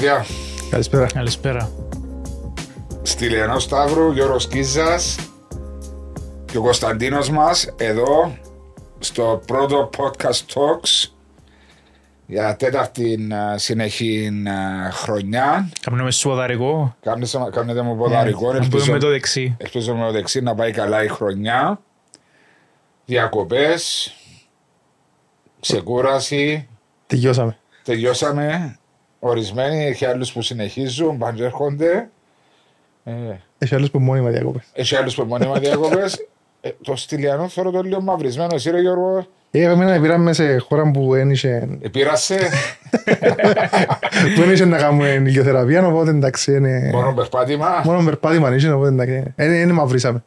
παιδιά. Καλησπέρα. Καλησπέρα. Στυλιανό Σταύρου, Γιώργος Κίζας και ο Κωνσταντίνος μας εδώ στο πρώτο podcast talks για τέταρτη ε, συνεχή ε, χρονιά. Κάνουμε σου ποδαρικό. Κάνετε μου ποδαρικό. Να πούμε με το δεξί. Ελπίζω με το δεξί να πάει καλά η χρονιά. Διακοπές, ξεκούραση. Τελειώσαμε. Τελειώσαμε. Ορισμένοι, έχει άλλους που συνεχίζουν, παντζέρχονται. Ε, Έχει άλλους που μόνιμα διακόπες. έχει άλλους που μόνιμα διακοπές. Ε, το στυλιανό θέλω το λίγο μαυρισμένο. Εσύ, ρε Γιώργο, Ε, εμένα πήραμε σε χώρα που ένιξε, επήρασε. που ένιξε να κάνουμε ηλιοθεραπεία, οπότε εντάξει, είναι... μόνο περπάτημα. Μόνο περπάτημα ένιξε, οπότε εντάξει, είναι, είναι μαυρίσαμε.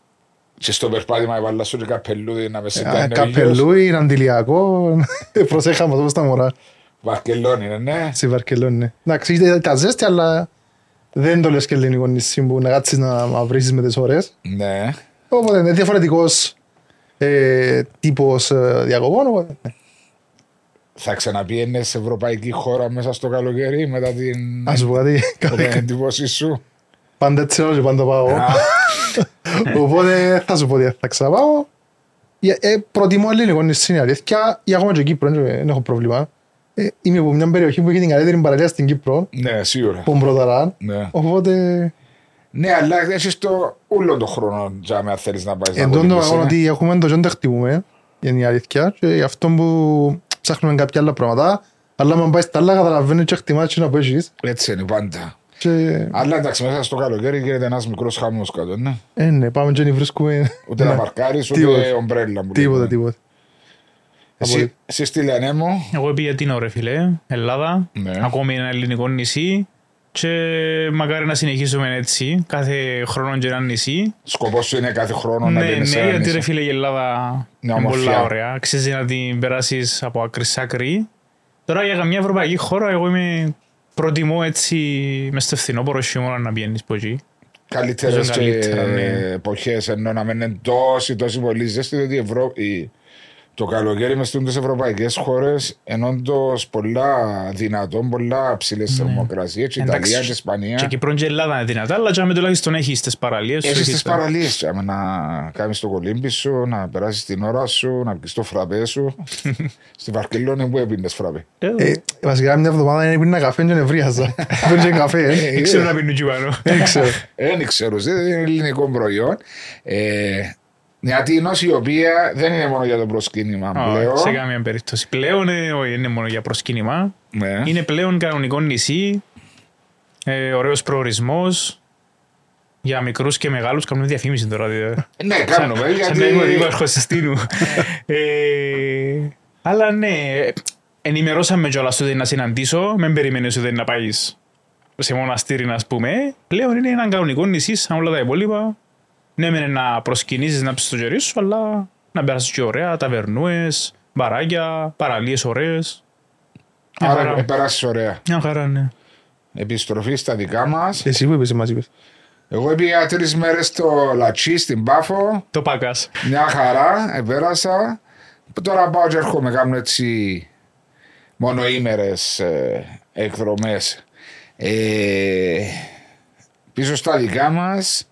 Και στο περπάτημα έβαλα σου και καπελούδι να με Α, συντάνε. Καπελούι, αντιλιακό, προσέχαμε όπως τα μωρά Βαρκελόνη είναι, ναι. στη Βαρκελόνη. ναι. Εντάξει, ήταν τα ζέστη, αλλά δεν το λες και ελληνικό νησί που να κάτσεις να μαυρίσεις με τις ώρες. Ναι. Οπότε είναι διαφορετικός ε, τύπος ε, διακοπών, οπότε ναι. Θα ξαναπιένε σε ευρωπαϊκή χώρα μέσα στο καλοκαίρι μετά την, Ας σου πω κάτι, την εντύπωση σου. πάντα έτσι λέω και πάντα πάω. Α, Οπότε θα σου πω ότι θα ξαναπάω. Ε, ε, προτιμώ ελληνικό νησί, είναι αλήθεια, ή ακόμα και Κύπρο, δεν δεν έχω πρόβλημα. Ε, είμαι από μια περιοχή που έχει την καλύτερη παραλία στην Κύπρο, Ναι, σίγουρα. που μπροταρά. Ναι. Οπότε, Ναι, αλλά έχεις το όλο τον χρόνο τζάμε αν θέλεις να πάεις. εν τω αγώνα ότι έχουμε το ζώντα χτυπούμε, είναι η αλήθεια, και γι' αυτό που ψάχνουμε κάποια άλλα πράγματα, αλλά αν πάεις στα άλλα καταλαβαίνεις και χτιμάς και να πέσεις. Έτσι είναι πάντα. Και, Αλλά εντάξει, μέσα στο καλοκαίρι γίνεται ένας μικρός χαμός κάτω, ναι. ε, ναι, πάμε και να βρίσκουμε Ούτε να παρκάρεις, ούτε Τίποτε. ομπρέλα. που τίποτα, λέμε. τίποτα. Εσύ, εσύ στη Λιανέ μου, Εγώ πήγα την ώρα, φίλε. Ελλάδα. Ναι. Ακόμη ένα ελληνικό νησί. Και μακάρι να συνεχίσουμε έτσι. Κάθε χρόνο και ένα νησί. σκοπός σου είναι κάθε χρόνο να ναι, πίνεις ναι, ένα γιατί νησί. ρε φίλε η Ελλάδα Ναι, είναι ομορφιά. πολλά ωραία. Αξίζει να την περάσεις από άκρη σ' άκρη. Τώρα για καμιά ευρωπαϊκή χώρα εγώ είμαι προτιμώ έτσι μες στο φθινόπωρο χειμώνα να πηγαίνεις από εκεί. Καλύτερες Ίσως και καλύτερα, ναι. εποχές ενώ να μην είναι τόση τόση πολύ ζέστη διότι η Ευρώπη το καλοκαίρι μες στις ευρωπαϊκές χώρες είναι όντως πολλά δυνατόν, πολλά ψηλές θερμοκρασίες και Ναι. Εντάξει, Ιταλία και Ισπανία. Και Κύπρο και Ελλάδα είναι δυνατά, αλλά και με τουλάχιστον έχεις τις παραλίες. σου, Έχεις έχεις τις τα- παραλίες τζάμε, να κάνεις το κολύμπι σου, να περάσεις την ώρα σου, να πεις το φραπέ σου. Στη Βαρκελόνη που έπινες φραπέ. Ε, Ε, βασικά μια εβδομάδα είναι πίνα καφέ και νευρίαζα. Πίνω καφέ, ε. Δεν ξέρω να πίνουν εκεί πάνω. Δεν ξέρω. Δεν ξέρω, δεν είναι ελληνικό προϊόν. Ε, γιατί η νόση η οποία δεν είναι μόνο για το προσκύνημα Όχι, πλέον. Σε καμία περίπτωση. Πλέον ε, όχι, είναι μόνο για προσκύνημα. Ναι. Είναι πλέον κανονικό νησί. Ε, ωραίος προορισμός. Για μικρούς και μεγάλους κάνουμε διαφήμιση τώρα. δηλαδή. Ναι, κάνουμε, Σαν γιατί... να είμαι ο δήμαρχος Συστήνου. ε, αλλά ναι, ενημερώσαμε κιόλας ότι να συναντήσω. Μην περιμένεις ότι να πάεις σε μοναστήρι, να πούμε. Πλέον είναι ένα κανονικό νησί σαν όλα τα υπόλοιπα. Ναι, μεν να προσκυνήσεις, να πεις το χέρι σου, αλλά να περάσεις και ωραία, ταβερνούες, μπαράκια, παραλίες ωραίες. Μια Άρα χαρά. περάσεις ωραία. Μια χαρά, ναι. Επιστροφή στα δικά μας. Εσύ που είπες, μας είπες. Εγώ πήγα τρεις μέρες στο Λατσί, στην Πάφο. Το πάκας. Μια χαρά, επέρασα. Τώρα πάω και έρχομαι, κάνω έτσι μονοήμερες ε, εκδρομές. Ε, πίσω στα δικά μας,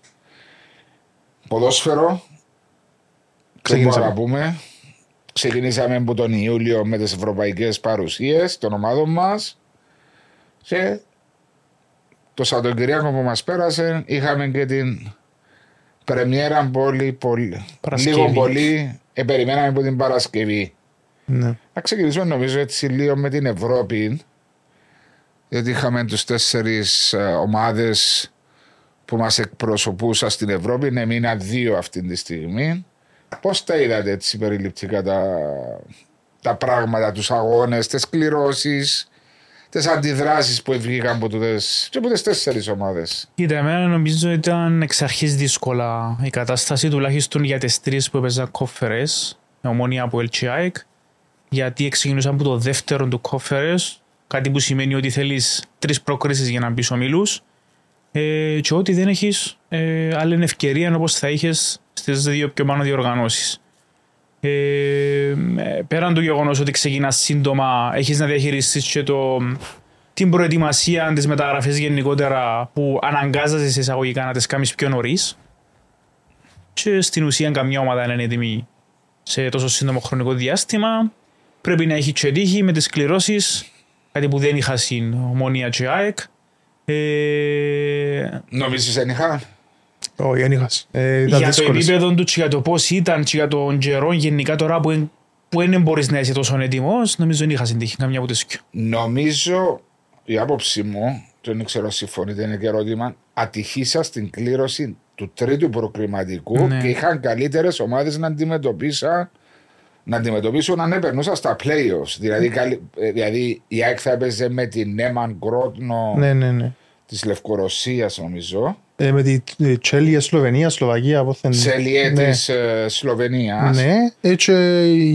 ποδόσφαιρο, δεν μπορώ Ξεκινήσαμε. να πούμε. Ξεκινήσαμε από τον Ιούλιο με τις ευρωπαϊκές παρουσίες των ομάδων μας και το Σαββατοκυριακό που μας πέρασε είχαμε και την πρεμιέρα πολύ, πολύ, Παρασκευή. λίγο πολύ, ε, περιμέναμε από την Παρασκευή. Ναι. Να ξεκινήσουμε νομίζω έτσι λίγο με την Ευρώπη, γιατί είχαμε τους τέσσερις ε, ομάδες που μας εκπροσωπούσαν στην Ευρώπη, είναι μήνα δύο αυτή τη στιγμή. Πώς τα είδατε έτσι περιληπτικά τα, τα πράγματα, τους αγώνες, τις κληρώσεις, τις αντιδράσεις που βγήκαν από τούτες και από τις τέσσερις ομάδες; Κοίτα, εμένα νομίζω ήταν εξ αρχής δύσκολα η κατάσταση, τουλάχιστον για τις τρεις που έπαιζαν κόφερες, με ομόνια από LCIC, γιατί ξεκινούσαν από το δεύτερο του κόφερες, κάτι που σημαίνει ότι θέλεις τρεις προκρίσεις για να μπεις ομίλους ε, και ότι δεν έχεις ε, άλλη ευκαιρία όπως θα είχες στις δύο πιο πάνω διοργανώσεις. Ε, ε, πέραν του γεγονός ότι ξεκινάς σύντομα, έχεις να διαχειριστείς και το, την προετοιμασία, τις μεταγραφές γενικότερα που αναγκάζεσαι σε εισαγωγικά να τις κάνεις πιο νωρίς και στην ουσία καμιά ομάδα δεν είναι έτοιμη σε τόσο σύντομο χρονικό διάστημα. Πρέπει να έχει και τύχη με τις κληρώσεις, κάτι που δεν είχα στην Ομόνια και ΑΕΚ. Ε, Νομίζεις δεν είχα. Όχι, δεν είχας. Ε, ήταν για το δύσκολες. επίπεδο του και για το πώς ήταν και για τον καιρό γενικά τώρα που, εν- που δεν μπορείς να είσαι τόσο έτοιμος, νομίζω δεν είχα συντύχει καμιά από τις δυο. Νομίζω η άποψή μου, δεν ξέρω αν συμφωνείτε, είναι και ερώτημα, ατυχήσα στην κλήρωση του τρίτου προκριματικού Ναι. και είχαν καλύτερες ομάδες να αντιμετωπίσαν να αντιμετωπίσουν αν περνούσαν στα playoffs. Δηλαδή, καλή- ε, δηλαδή η ΑΕΚ θα έπαιζε με την Νέμαν Γκρότνο Ναι, ναι, ναι. της Λευκορωσίας, νομίζω. Ε, με τη ε, Τσέλια, Σλοβενία, Σλοβακία, από θεν... Σελιέ ναι. της Σλοβενίας. Ναι, έτσι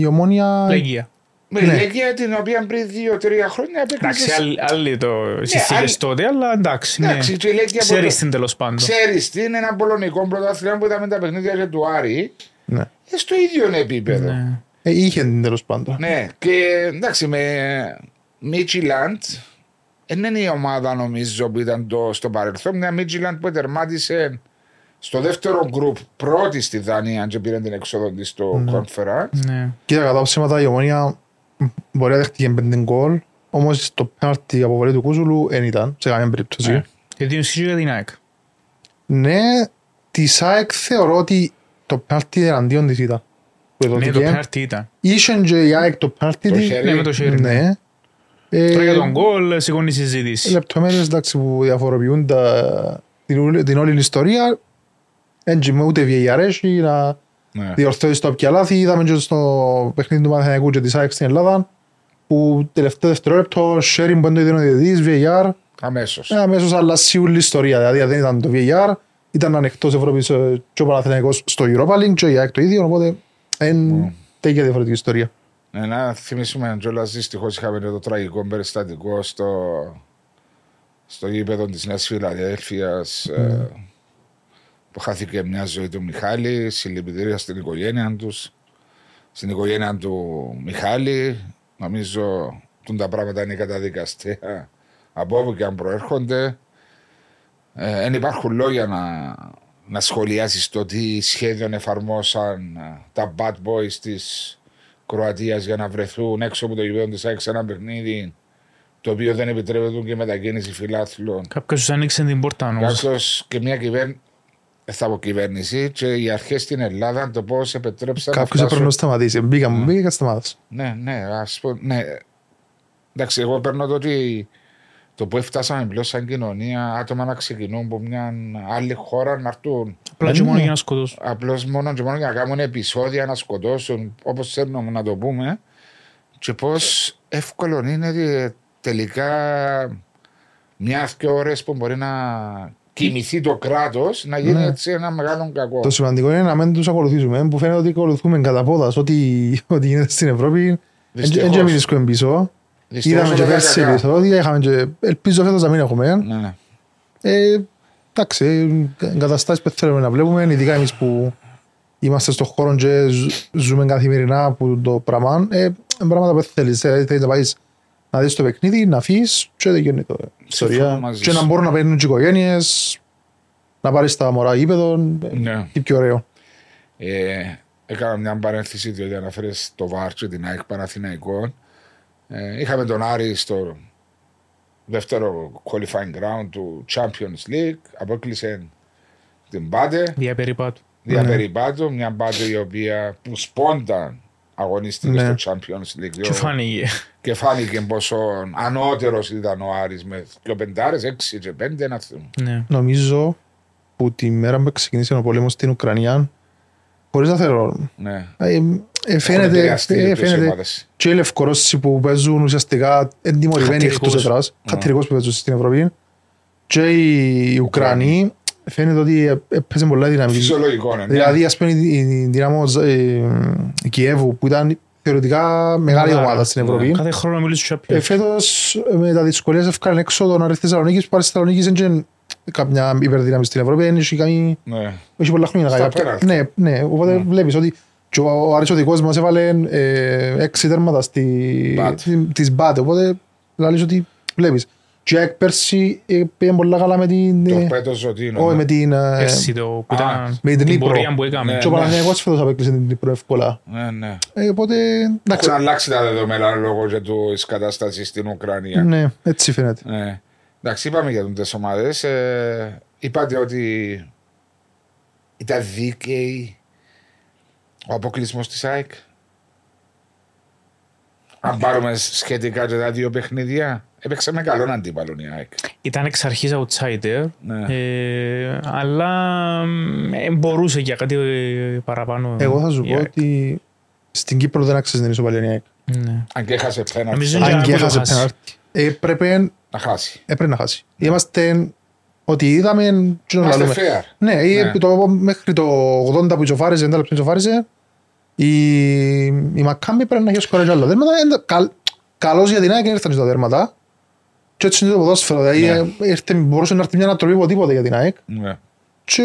η ομόνια... Λέγια. Με Ναι. Λέγκια την οποία πριν δύο-τρία χρόνια Εντάξει, έπαιξε. άλλοι- άλλοι το άλλη- συνθήκες τότε, αλλά εντάξει, ναι. Εντάξει, και η Λέγκια Ξέρεις ποτέ- την τέλος πάντων. Ξέρεις τι είναι ένα πολωνικό πρωτάθλημα που ήταν με τα παιχνίδια και του Άρη. Ναι. ε, Στο ίδιο επίπεδο. Ναι. Ναι. Ε, είχε την τέλος πάντων. και εντάξει με Μίτσιλαντ. Δεν είναι η ομάδα νομίζω που ήταν το, στο παρελθόν. Μια Μίτσιλαντ που τερμάτισε στο δεύτερο γκρουπ πρώτη στη Δανία και πήρε την εξόδο της στο Conference. Ναι. Κοίτα, κατά ψέματα η ομόνια μπορεί να δέχτηκε πέντε γκολ, όμως το πέναρτι αποβολή του Κούζουλου δεν ήταν, σε καμία περίπτωση. Ναι. Γιατί ισχύει για την ΑΕΚ. Ναι, της ΣΑΕΚ θεωρώ ότι το πέναρτι εναντίον της ήταν. Που Ναι, το εδώθηκε. πέναρτι ήταν. Είχε και η ΑΕΚ το πέναρτι Το της. χέρι. Ναι, με το χέρι. Ναι. Ε, Τώρα για τον γκολ σηκώνει συζήτηση. λεπτομέρειες εντάξει, που διαφοροποιούν τα, την, όλη- την όλη ιστορία. Έτσι, ούτε VAR έχει να Ναι. διορθώσεις το όποια λάθη. Είδαμε και στο παιχνίδι του Παναθηναϊκού και της ΑΕΚ στην Ελλάδα που τελευταίο δευτερόλεπτο sharing που δεν το είδε ο διαιτητής, VAR, Αμέσως. ε, αμέσως αλλάσει όλη η ιστορία. Δηλαδή αν δεν ήταν το VAR, ήταν ανεκτός Ευρώπης ε, και ο Παναθηναϊκός στο Europa League και η ΑΕΚ το ίδιο, οπότε είναι τέτοια διαφορετική ιστορία. Ναι, να θυμίσουμε κιόλας δυστυχώς είχαμε το τραγικό περιστατικό στο, στο γήπεδο της Νέας Φιλαδέλφιας που χάθηκε μια ζωή του Μιχάλη. Συλληπιτήρια στην οικογένεια τους, στην οικογένεια του Μιχάλη. Νομίζω ότι τα πράγματα είναι καταδικαστέα από όπου και αν προέρχονται. Δεν υπάρχουν λόγια να, να σχολιάσεις το τι σχέδιον εφαρμόσαν ε, τα bad boys της Κροατίας για να βρεθούν έξω από το γηπέδο της ΑΕΚ σε ένα παιχνίδι το οποίο δεν επιτρέπεται και μετακίνηση φιλάθλων. Κάποιος τους άνοιξε την πόρτα όμως. Κάποιος και μια κυβέρνηση. Θα πω κυβέρνηση και οι αρχές στην Ελλάδα το πώ επιτρέψαν. να Κάποιος έπρεπε φτάσουν- να σταματήσει. Μπήκα μου, μπήκα και σταμάτησε. Ναι, ναι, ας πω, ναι. Εντάξει, εγώ παίρνω το ότι το που φτάσαμε πλέον σαν κοινωνία, άτομα να ξεκινούν από μια άλλη χώρα να έρθουν Απλά και Ναι. μόνο για να σκοτώσουν. απλώς μόνο και μόνο για να κάνουν επεισόδια να σκοτώσουν όπως θέλουμε να το πούμε και πώς εύκολο είναι ότι τελικά μια-δυο ώρες που μπορεί να κοιμηθεί το κράτος να γίνει Ναι. έτσι ένα μεγάλο κακό. Το σημαντικό είναι να μην τους ακολουθήσουμε, που φαίνεται ότι ακολουθούμε κατά πόδας ό,τι, ό,τι γίνεται στην Ευρώπη. Δυστυχώς. Δεν βρίσκουμε πίσω. Δυστυχώς Είδαμε και όλα τα πέρσι κακά. επεισόδια, είχαμε και ελπίζω φέτος να μην έχουμε. Ναι, ναι. Ε, εντάξει, εγκαταστάσεις που θέλουμε να βλέπουμε, ειδικά εμείς που είμαστε στον χώρο και ζ- ζούμε καθημερινά από το πράγμα. Ε, είναι πράγματα που θέλεις. Ε, θέλεις να πάεις να δεις το παιχνίδι, να φύγεις και δεν γίνει το Συμφωνώ ιστορία. μαζί Και σου. να μπορούν να παίρνουν και οι οικογένειες, να πάρεις τα μωρά γήπεδο. Ναι. Τι πιο ωραίο. Ε, έκανα μια παρένθεση διότι αναφέρεις το ΒΑΡ και την ΑΕΚ Παναθηναϊκών. Ε, είχαμε τον Άρη στο δεύτερο qualifying ground του Champions League. Απόκλεισε την Πάτε, Διαπεριπάτου. διαπεριπάτου, μια Πάτε η οποία που σπόνταν αγωνίστηκε Ναι. στο Champions League. Και φάνηκε. και φάνηκε πόσο ανώτερος ήταν ο Άρης με δύο πεντάρες, έξι και πέντε, ένα θυμό. Ναι. Νομίζω που τη μέρα που ξεκίνησε ο πόλεμος στην Ουκρανία, χωρίς να θέλω, Ναι. ε, ε, Έχουν φαίνεται, επηρεαστεί ε, οι δύο φαίνεται ομάδες. και οι Λευκορώσοι που παίζουν ουσιαστικά εντιμωρημένοι Χατηρικούς. εκτός έδρας, χατηρικούς που παίζουν στην Ευρώπη και οι Ουκρανοί φαίνεται ότι έπαιζε πολλά δυναμική. Φυσιολογικό είναι. ναι. Δηλαδή ας πούμε η η δυναμό ε, η Κιέβου που ήταν θεωρητικά μεγάλη Μεγάλη, ομάδα στην ναι. Ευρώπη. Κάθε χρόνο μιλείς στους Ε, Champions. φέτος ε, με τα δυσκολίες έφυγαν έξω τον Άρη Θεσσαλονίκης που πάρει στη Θεσσαλονίκη δεν είναι κάποια υπερδύναμη στην Ευρώπη, δεν έχει καμία Ναι. όχι πολλά χρόνια να Στα κάνει. πέναλτι. Ναι, ναι, οπότε βλέπεις ότι και ο Άρης ο δικός μας έβαλε ε, έξι τέρματα στη, Μπάτ. στη- της Μπάτ, οπότε λαλείς ότι βλέπεις. Και η ΑΕΚ πέρσι ε, πήγε πολλά καλά με την... Το ε, πέτο ζωτίνο. Όχι, ναι. με την... ε, Πέρσι το που α, ήταν με την την Νύπρο. πορεία που έκαμε. Ναι. Και ο Παναθηναϊκός φέτος απέκλεισε την Νύπρο εύκολα. Ναι, ναι. Ε, Οπότε, εντάξει, Έχουν αλλάξει τα δεδομένα λόγω και της κατάστασης στην Ουκρανία. ναι, έτσι φαίνεται. Ναι. Εντάξει, είπαμε για τι ομάδες. Ε, είπατε ότι ήταν δίκαιη ο αποκλεισμός της ΑΕΚ. Αν πάρουμε σχετικά και τα δύο παιχνίδια, έπαιξε με καλόν αντίπαλο η ΑΕΚ. Ήταν εξ αρχής outsider, Ναι. ε, αλλά ε, μπορούσε για κάτι ε, παραπάνω. Εγώ θα σου η πω ΑΕΚ. ότι στην Κύπρο δεν άξιζε την ισοπαλία η ΑΕΚ. Ναι. Αν και έχασε πέναλτι, Νομίζω θα- για Αν και να μην το έχασε χάσεις. πέναλτι. Έπρεπε, να χάσει. έπρεπε να χάσει. Είμαστε ότι είδαμε και να Είμαστε λαλούμε. fair. Ναι, Ναι. ή το, μέχρι το 80 που ισοφάριζε, 90 λεπτά ισοφάριζε, η, η Μακάμπη πρέπει να έχει σκοράρει άλλο δέρματα. Είναι καλ, καλός για την ΑΕΚ ήρθαν στα δέρματα. Και έτσι είναι το ποδόσφαιρο. Δηλαδή, Ναι. ε, ήρθε, μπορούσε να έρθει μια ανατροπή από τίποτε για την ΑΕΚ. Ναι. Και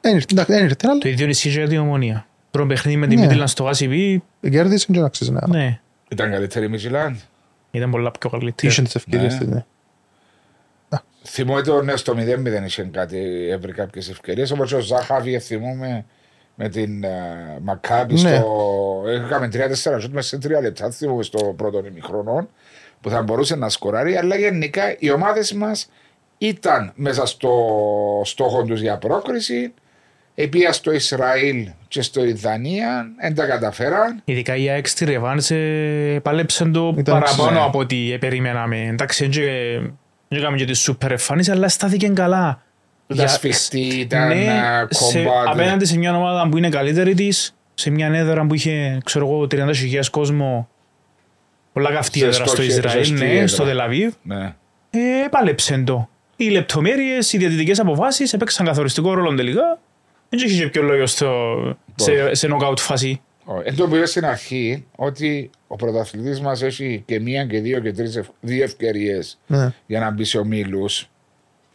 δεν ήρθε, εντάξει, δεν ήρθε, αλλά Το ίδιο ισχύει και για την ομονία. Πρώτο παιχνίδι με την Ναι. Μίτλαν στο ACB, κέρδισε και να αξίζει να ναι, Ήταν καλύτερη η Μιζιλάντ. Ήταν πολλά πιο καλύτερη. είχε τις ευκαιρίες Ναι. της. ναι. Θυμούμαι το ναι, στο 0-0 είχε κάτι, έβρει κάποιες ευκαιρίες. Όπως ο Ζάχαβι, θυμούμαι με την uh, Μακάμπη. Ναι. Στο... Είχαμε 3-4 σουτ μέσα σε 3 λεπτά. Θυμούμαι στο πρώτο ημιχρονό που θα μπορούσε να σκοράρει. Αλλά γενικά οι ομάδες μας ήταν μέσα στο στόχο τους για πρόκριση. Επία στο Ισραήλ και στο Ιδανία, δεν τα καταφέραν. Ειδικά η ΑΕΚ στη Ρεβάνς ε, πάλεψε το Ήταν παραπάνω ναι. από ό,τι περιμέναμε. Εντάξει, δεν και- δεν έκαμε και τη σούπερ εμφάνιση, αλλά στάθηκε καλά. Ήταν Για- σφιχτή, ήταν ναι, ε, σε- combat. απέναντι σε μια ομάδα που είναι καλύτερη της, σε μια έδρα που είχε, ξέρω εγώ, 30.000 κόσμο. Πολλά καυτή έδρα στο Ζεστό- Ισραήλ, ζεστή ναι, έδρα. στο Τελαβίβ. Ναι. Ε, πάλεψε το. Οι λεπτομέρειες, οι διαιτητικές αποφάσεις έπαιξαν καθοριστικό ρόλο τελικά. Δεν είχε και ποιο λόγο στο, σε, σε νοκάουτ φάση. Εν τω που είπα στην αρχή ότι ο πρωταθλητής μας έχει και μία και δύο και τρεις δύο ευκαιρίες Ναι. για να μπει σε ομίλους.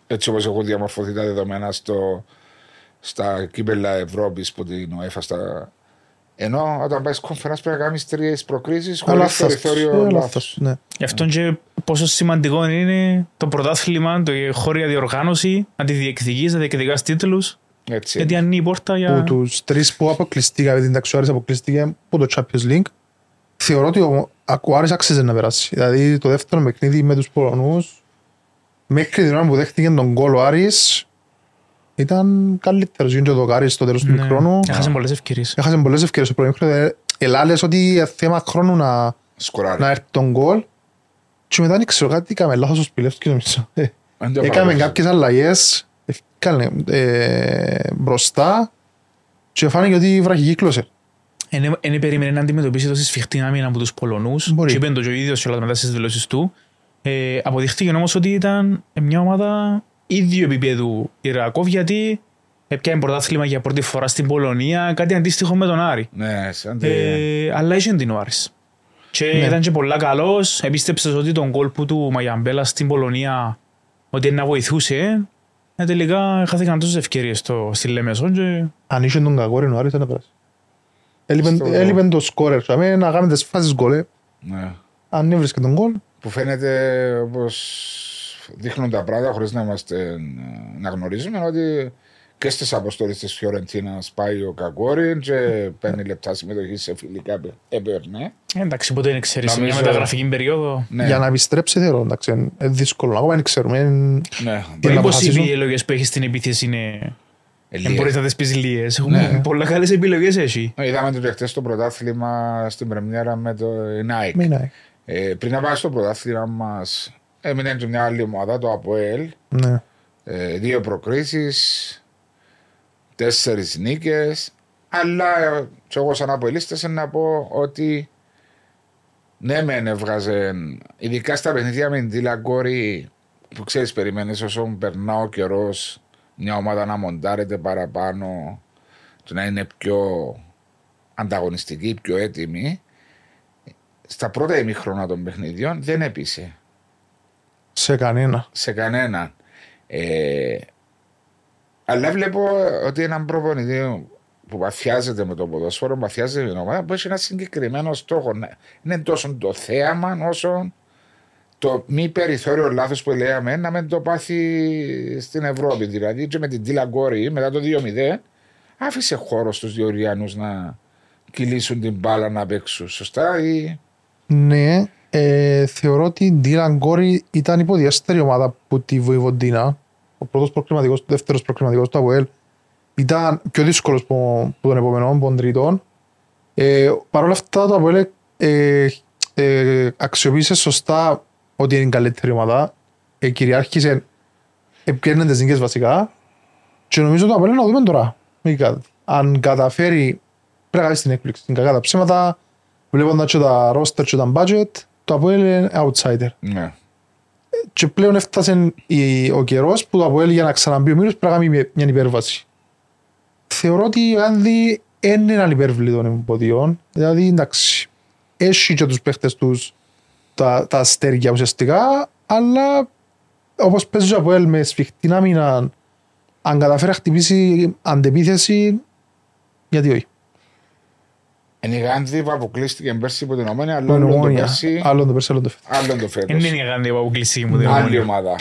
Έτσι όπως έχουν διαμορφωθεί τα δεδομένα στο, στα κύπελα Ευρώπης που την ΟΕΦΑ στα. Ενώ όταν πάει conference πρέπει να κάνεις τρεις προκρίσεις Αλλά χωρίς λάθος. περιθώριο Ε, λάθο. λάθος, ναι. Γι' αυτό και πόσο σημαντικό είναι το πρωτάθλημα, το η χώρια διοργάνωση, να τη διεκδικείς, να διεκδικάς τίτλους. Έτσι. Γιατί ανοίγει η πόρτα Που για... τους τρεις που αποκλειστήκαμε, την ταξιουάρης αποκλειστήκε από το Champions League, θεωρώ ότι ο ο Άρης άξιζε να περάσει. Δηλαδή το δεύτερο παιχνίδι με τους Πολωνούς, μέχρι την ώρα που δέχτηκε τον γκολ ο Άρης, ήταν καλύτερος. Γίνεται το δοκάρι στο τέλος του Ναι, μικρόνου. Έχασε πολλές ευκαιρίες. Έχασε πολλές ευκαιρίες στο πρώτο μικρόνο. Ελάλες ότι είναι θέμα χρόνου να, Σκοράρει. να έρθει τον γκολ. Και μετά δεν ξέρω κάτι, έκαμε λάθος ο Σπιλεύσκης νομίζω. Ε, Εν τω Έκαμε παραδόξου. κάποιες αλλαγές, έφκανε, ε, μπροστά και φάνηκε ότι βραχικύκλωσε. Δεν περίμενε να αντιμετωπίσει τόση σφιχτή άμυνα από τους Πολωνούς. Μπορεί. Και είπε το και ο ίδιος και όλα μετά στις δηλώσεις του. Ε, αποδείχτηκε όμως ότι ήταν μια ομάδα ίδιου επίπεδου Ιρακόβ γιατί έπιανε πρωτάθλημα για πρώτη φορά στην Πολωνία, κάτι αντίστοιχο με τον Άρη. Ναι, σαν τη- Ε, αλλά είχε την ο Άρης. Και Ναι. ήταν και πολλά καλός. Επίστεψες ότι τον κόλ που του Μαγιαμπέλα στην Πολωνία ότι να βοηθούσε. Ε, τελικά χάθηκαν τόσες ευκαιρίες στο, στη Λέμεσον και Αν είχε τον κακόρι ο Άρης θα πέρασε. Έλειπεν- Στο- Έλειπεν το σκόρερ. αμέ, Να κάνουμε τις φάσεις γκολ. ε. ναι. Αν έβρισκε τον γκολ, που φαίνεται όπως δείχνουν τα πράγματα χωρίς να είμαστε να γνωρίζουμε ότι και στις αποστολές της Φιωρεντίνας πάει ο Κακόριν και παίρνει λεπτά συμμετοχής σε φιλικά πε- έπαιρνε. Ε, εντάξει ποτέ δεν ξέρεις σε μια Νομίζω- μεταγραφική περίοδο. Ναι, για να επιστρέψει θεωρώ. Εντάξει, είναι δύσκολο. Ακόμα δεν ξέρουμε. είναι- ναι. Για να Μήπως αποφασίσουν. οι επιλογές που έχεις στην επίθεση είναι... Ελίες. Δεν μπορείς να τις πεις λίες. Έχουμε Ναι. πολλά καλές επιλογές έχει. Ε, Είδαμε το χτε στο πρωτάθλημα στην Πρεμιέρα με το Nike. Μην είναι. Ε, πριν να πάμε στο πρωτάθλημα μας, έμεινε και μια άλλη ομάδα, το ΑΠΟΕΛ. Ναι. Ε, δύο προκρίσεις, τέσσερις νίκες. Αλλά ε, και εγώ σαν αποελίστες να πω ότι ναι μεν έβγαζε ειδικά στα παιχνίδια με την Τιλαγκόρη που ξέρεις περιμένεις όσο περνά ο καιρός μια ομάδα να μοντάρεται παραπάνω και να είναι πιο ανταγωνιστική, πιο έτοιμη στα πρώτα ημίχρονα των παιχνιδιών δεν έπεισε Σε κανένα. σε κανέναν. Ε, αλλά βλέπω ότι έναν προπονητή που παθιάζεται με το ποδόσφαιρο, παθιάζεται με την ομάδα, που έχει ένα συγκεκριμένο στόχο. Να- Είναι τόσο το θέαμα όσο το μη περιθώριο λάθος που λέγαμε να μην το πάθει στην Ευρώπη. Δηλαδή και με την Τίλα Γκόρη μετά το 2-0 άφησε χώρο στους Διοριανούς να κυλήσουν την μπάλα να παίξουν. Σωστά ή. Ναι, ε, θεωρώ ότι η Dylan Corey ήταν υποδιέστερη ομάδα που τη Βοηβοντίνα. Ο πρώτος προκριματικός, ο δεύτερος προκριματικός του ΑΒΟΕΛ ήταν πιο δύσκολος που, που τον επόμενο, που τον τρίτον. Ε, Παρ' όλα αυτά το ΑΒΟΕΛ ε, ε, αξιοποίησε σωστά ότι είναι η καλύτερη ομάδα. Ε, κυριάρχησε, έπαιρνε τις νίκες βασικά. Και νομίζω το ΑΒΟΕΛ να δούμε τώρα. Μήκα. Αν καταφέρει, πρέπει να κάνει την έκπληξη. Την κακά τα ψέματα, βλέποντας και τα roster και τα budget, το ΑΠΟΕΛ είναι outsider. Ναι. Και πλέον έφτασε η- ο καιρός που το ΑΠΟΕΛ για να ξαναμπεί ο Μύρος πρέπει να κάνει μια υπέρβαση. Θεωρώ ότι η Άνδη είναι έναν υπέρβλητο των εμποδιών. Δηλαδή, εντάξει, έχει και τους παίχτες τους τα, τα αστέρια ουσιαστικά, αλλά όπως παίζει ο ΑΠΟΕΛ με σφιχτή άμυνα, αν καταφέρει να χτυπήσει αντεπίθεση, γιατί όχι. Είναι η Γάνδη που αποκλείστηκε πέρσι από την Ομόνια, αλλά Το άλλο το Ομόνια, πέρσι, Άλλον το πέρσι, άλλον το φέτος. άλλο το φέτος. Δεν είναι η γάνδη που αποκλειστεί μου την Άλλη ομόνια. ομάδα.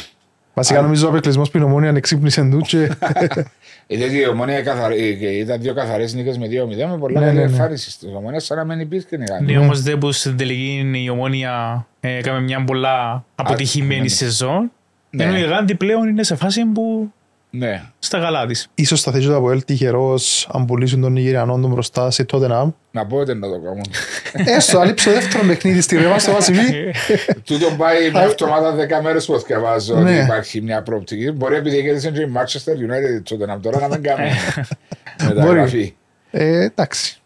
Βασικά νομίζω ο απεκλεισμός που η Ομόνια ανεξύπνησε του και Γιατί η Ομόνια καθαρ- ε, και ήταν δύο καθαρές νίκες με 2-0 με πολλά Ναι, καλή ναι, ναι. εμφάνισης της Ομόνιας, σαν να μην υπήρχε η Γάνδη. Ναι, όμως δεν που στην τελική η ομόνια ε, έκαμε μια πολλά αποτυχημένη ναι. σεζόν. Ναι. Ενώ η Γάνδη πλέον είναι σε φάση που Ναι. στα καλά της. ίσως θα θέσει το ΑΠΟΕΛ τυχερός αν πουλήσουν τον Νιγηριανό τον μπροστά σε τότε να Να πω ότι να το κάνουν. Έστω, αλείψε το δεύτερο παιχνίδι στη Ρεβά στο Βασιλή. Τούτο πάει μια εβδομάδα δέκα μέρες που διαβάζω ότι Ναι. υπάρχει μια προοπτική. Μπορεί επειδή κέρδισε και η Manchester United τότε να τώρα να μην κάνουμε μεταγραφή. Ε, εντάξει.